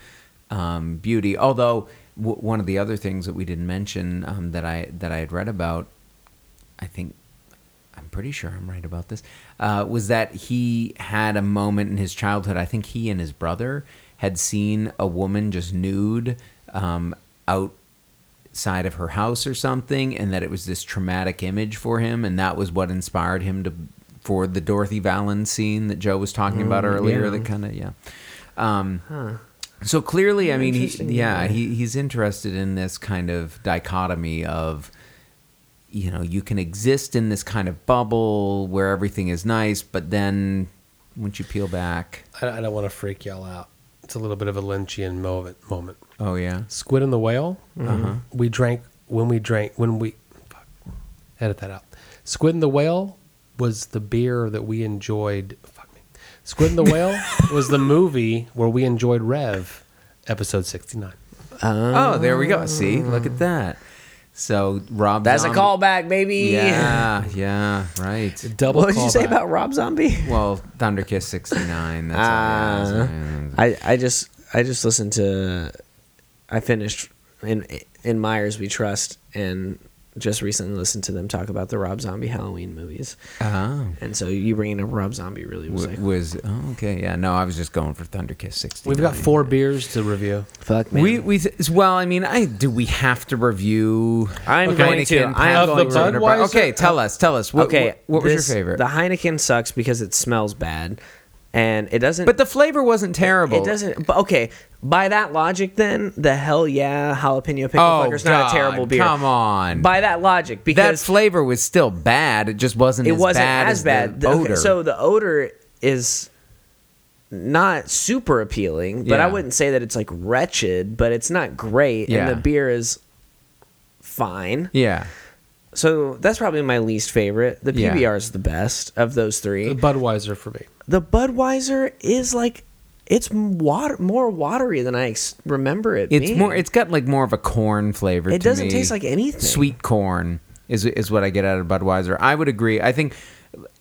um, beauty. Although w- one of the other things that we didn't mention um, that I that I had read about, I think I'm pretty sure I'm right about this, uh, was that he had a moment in his childhood. I think he and his brother had seen a woman just nude um, out side of her house or something and that it was this traumatic image for him and that was what inspired him to for the Dorothy Vallens scene that Joe was talking about earlier yeah. that kind of yeah um so clearly I mean he, yeah yeah. he, he's interested in this kind of dichotomy of you know you can exist in this kind of bubble where everything is nice but then once you peel back I, I don't want to freak y'all out. It's a little bit of a Lynchian moment. moment. Oh yeah Squid and the Whale. Uh-huh. We drank when we drank when we. Fuck, edit that out. Squid and the Whale was the beer that we enjoyed. Fuck me. Squid and the Whale was the movie where we enjoyed Rev, episode sixty nine. oh there we go see look at that so Rob That's Zombie- a callback, baby. Yeah, yeah, right. Double. What did you say callback. about Rob Zombie? Well, Thunderkiss '69. That's Ah. all, yeah, I, I just I just listened to I finished in in Myers We Trust and just recently listened to them talk about the Rob Zombie Halloween movies. Oh, And so you bringing up Rob Zombie really was w- like was oh, okay. Yeah, no, I was just going for Thunderkiss 60. We've got four beers to review. fuck man. We we th- well, I mean, I do we have to review? I'm Okay. going to. I'm going the to. Budweiser- Okay, tell us, tell us. What, okay, what, what was your favorite? The Heineken sucks because it smells bad, and it doesn't. but the flavor wasn't terrible. It doesn't. But okay, by that logic, then the hell yeah jalapeno pickle Oh, fucker's not a terrible beer. come on. By that logic, because that flavor was still bad. It just wasn't. it as wasn't bad as as bad. The The- okay, so the odor is not super appealing, but I wouldn't say that it's like wretched, but it's not great, Yeah. and the beer is fine. yeah, So that's probably my least favorite. The Yeah. PBR is the best of those three. The Budweiser for me. the Budweiser is like it's water more watery than I ex- remember it. it's being. more. It's got like more of a corn flavor. It to doesn't me. taste like anything. Sweet corn is is what I get out of Budweiser. I would agree. I think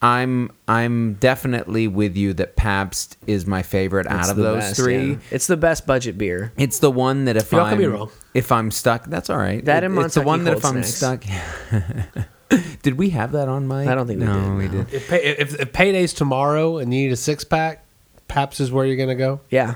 I'm I'm definitely with you that Pabst is my favorite out of those best, three. yeah. It's the best budget beer. It's the one that if You're I'm be wrong. if I'm stuck, that's all right. That It- and it's the one that if Cold I'm Snacks. stuck. did we have that on my? I don't think we no, did, we no. did. If, pay, if, if payday's tomorrow and you need a six pack, Pabst is where you're gonna go. Yeah,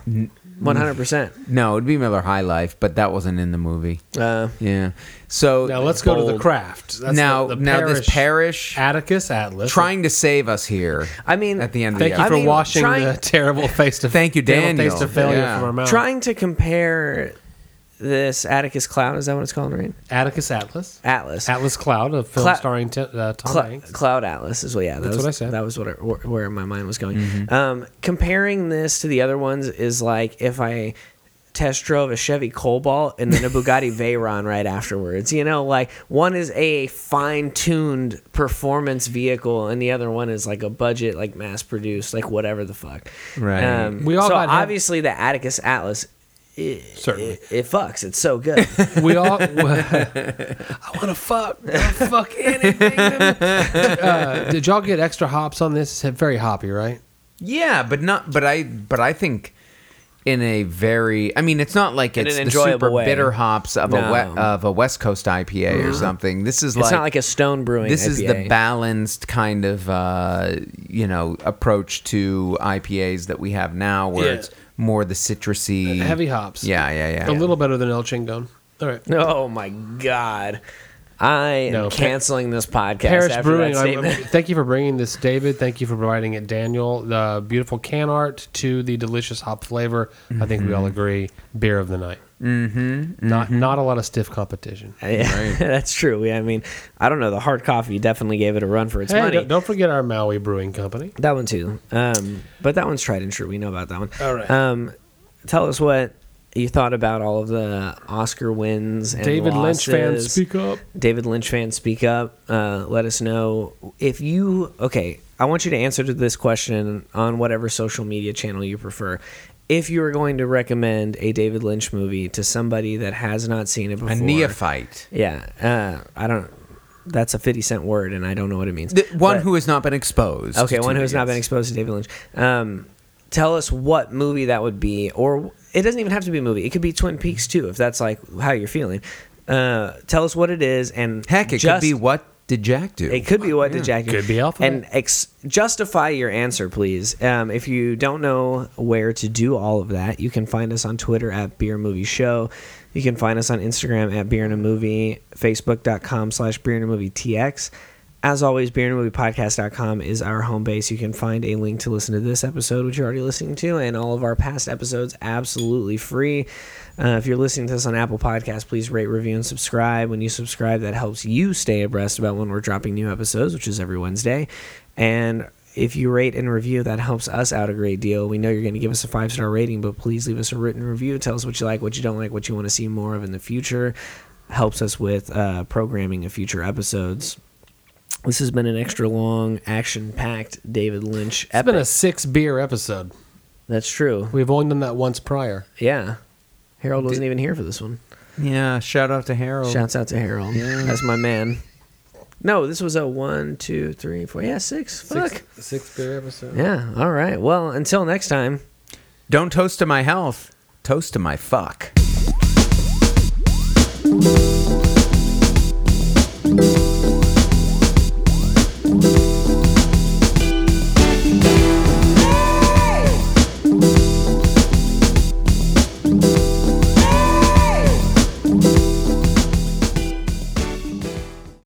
one hundred percent. No, it'd be Miller High Life, but that wasn't in the movie. Uh, Yeah. So Now let's go to the Bold. craft. That's now the, the now this parish Atticus Atlas trying to save us here. I mean, At the end of Thank the you I for mean, washing trying- the terrible face to Thank you, terrible Daniel. face to failure Yeah. from our mouth. trying to compare this Atticus Cloud is that what it's called, right? Atticus Atlas, Atlas. Atlas Cloud, a film Cla- starring t- uh, Tom Cla- Hanks. Cloud Atlas is what. Yeah, that That's was, what I said. That was what I, where, where my mind was going. Mm-hmm. Um, comparing this to the other ones is like if I test drove a Chevy Cobalt and then a Bugatti Veyron right afterwards. You know, like one is a fine-tuned performance vehicle, and the other one is like a budget, like mass-produced, like whatever the fuck. Right. Um, We all so got hev- obviously the Atticus Atlas. It, Certainly. it, it fucks. It's so good. We all. I want to fuck. I wanna fuck anything. uh, did y'all get extra hops on this? It's very hoppy, right? Yeah, but not. But I. But I think in a very. I mean, it's not like In it's an the enjoyable super way. bitter hops of a No. Mm-hmm. we, of a West Coast IPA or something. This is it's like not like a Stone Brewing. this is the balanced kind of uh, you know approach to IPAs that we have now, where Yeah. it's more the citrusy, Heavy hops. Yeah, yeah, yeah. A little better than El Chingon. All right. Oh my god. I am No, canceling this podcast after Brewing. I, statement. thank you for bringing this, David. Thank you for providing it, Daniel. The beautiful can art to the delicious hop flavor. I think we all mm-hmm. agree. Beer of the night. Mm-hmm, Not not a lot of stiff competition. Yeah, that's true. Yeah, I mean, I don't know. The hard coffee definitely gave it a run for its Hey, money. don't, don't forget our Maui Brewing Company. That one too. Um, but that one's tried and true. We know about that one. All right. Um, tell us what you thought about all of the Oscar wins and David Lynch fans, speak up. David Lynch fans, speak up. Uh, let us know if you. Okay, I want you to answer to this question on whatever social media channel you prefer. If you were going to recommend a David Lynch movie to somebody that has not seen it before, a neophyte, yeah, uh, I don't. That's a fifty cent word, and I don't know what it means. the one But- who has not been exposed. Okay, one it who's not been exposed to David Lynch. Um, tell us what movie that would be, or it doesn't even have to be a movie. It could be Twin Peaks too, if that's like how you're feeling. Uh, tell us what it is, and Heck, it just- could be what did Jack do? It could be what did Jack do? Could be Alphabet. And ex- justify your answer, please. Um, if you don't know where to do all of that, you can find us on Twitter at Beer Movie Show. You can find us on Instagram at Beer and a Movie, Facebook.com slash Beer and a Movie TX. As always, Beer and a Movie Podcast.com is our home base. You can find a link to listen to this episode, which you're already listening to, and all of our past episodes absolutely free. Uh, if you're listening to this on Apple Podcasts, please rate, review, and subscribe. When you subscribe, that helps you stay abreast about when we're dropping new episodes, which is every Wednesday. And if you rate and review, that helps us out a great deal. We know you're going to give us a five star rating, but please leave us a written review. Tell us what you like, what you don't like, what you want to see more of in the future. Helps us with uh, programming of future episodes. This has been an extra long, action packed David Lynch It's epic. been a six beer episode. That's true. We've only done that once prior. Yeah. Harold wasn't even here for this one. yeah, shout out to Harold. Shouts out to Harold. That's my man. No, this was a one, two, three, four. Yeah, six. Fuck. Six, six beer episode. Yeah. All right. Well, until next time. Don't toast to my health. Toast to my fuck.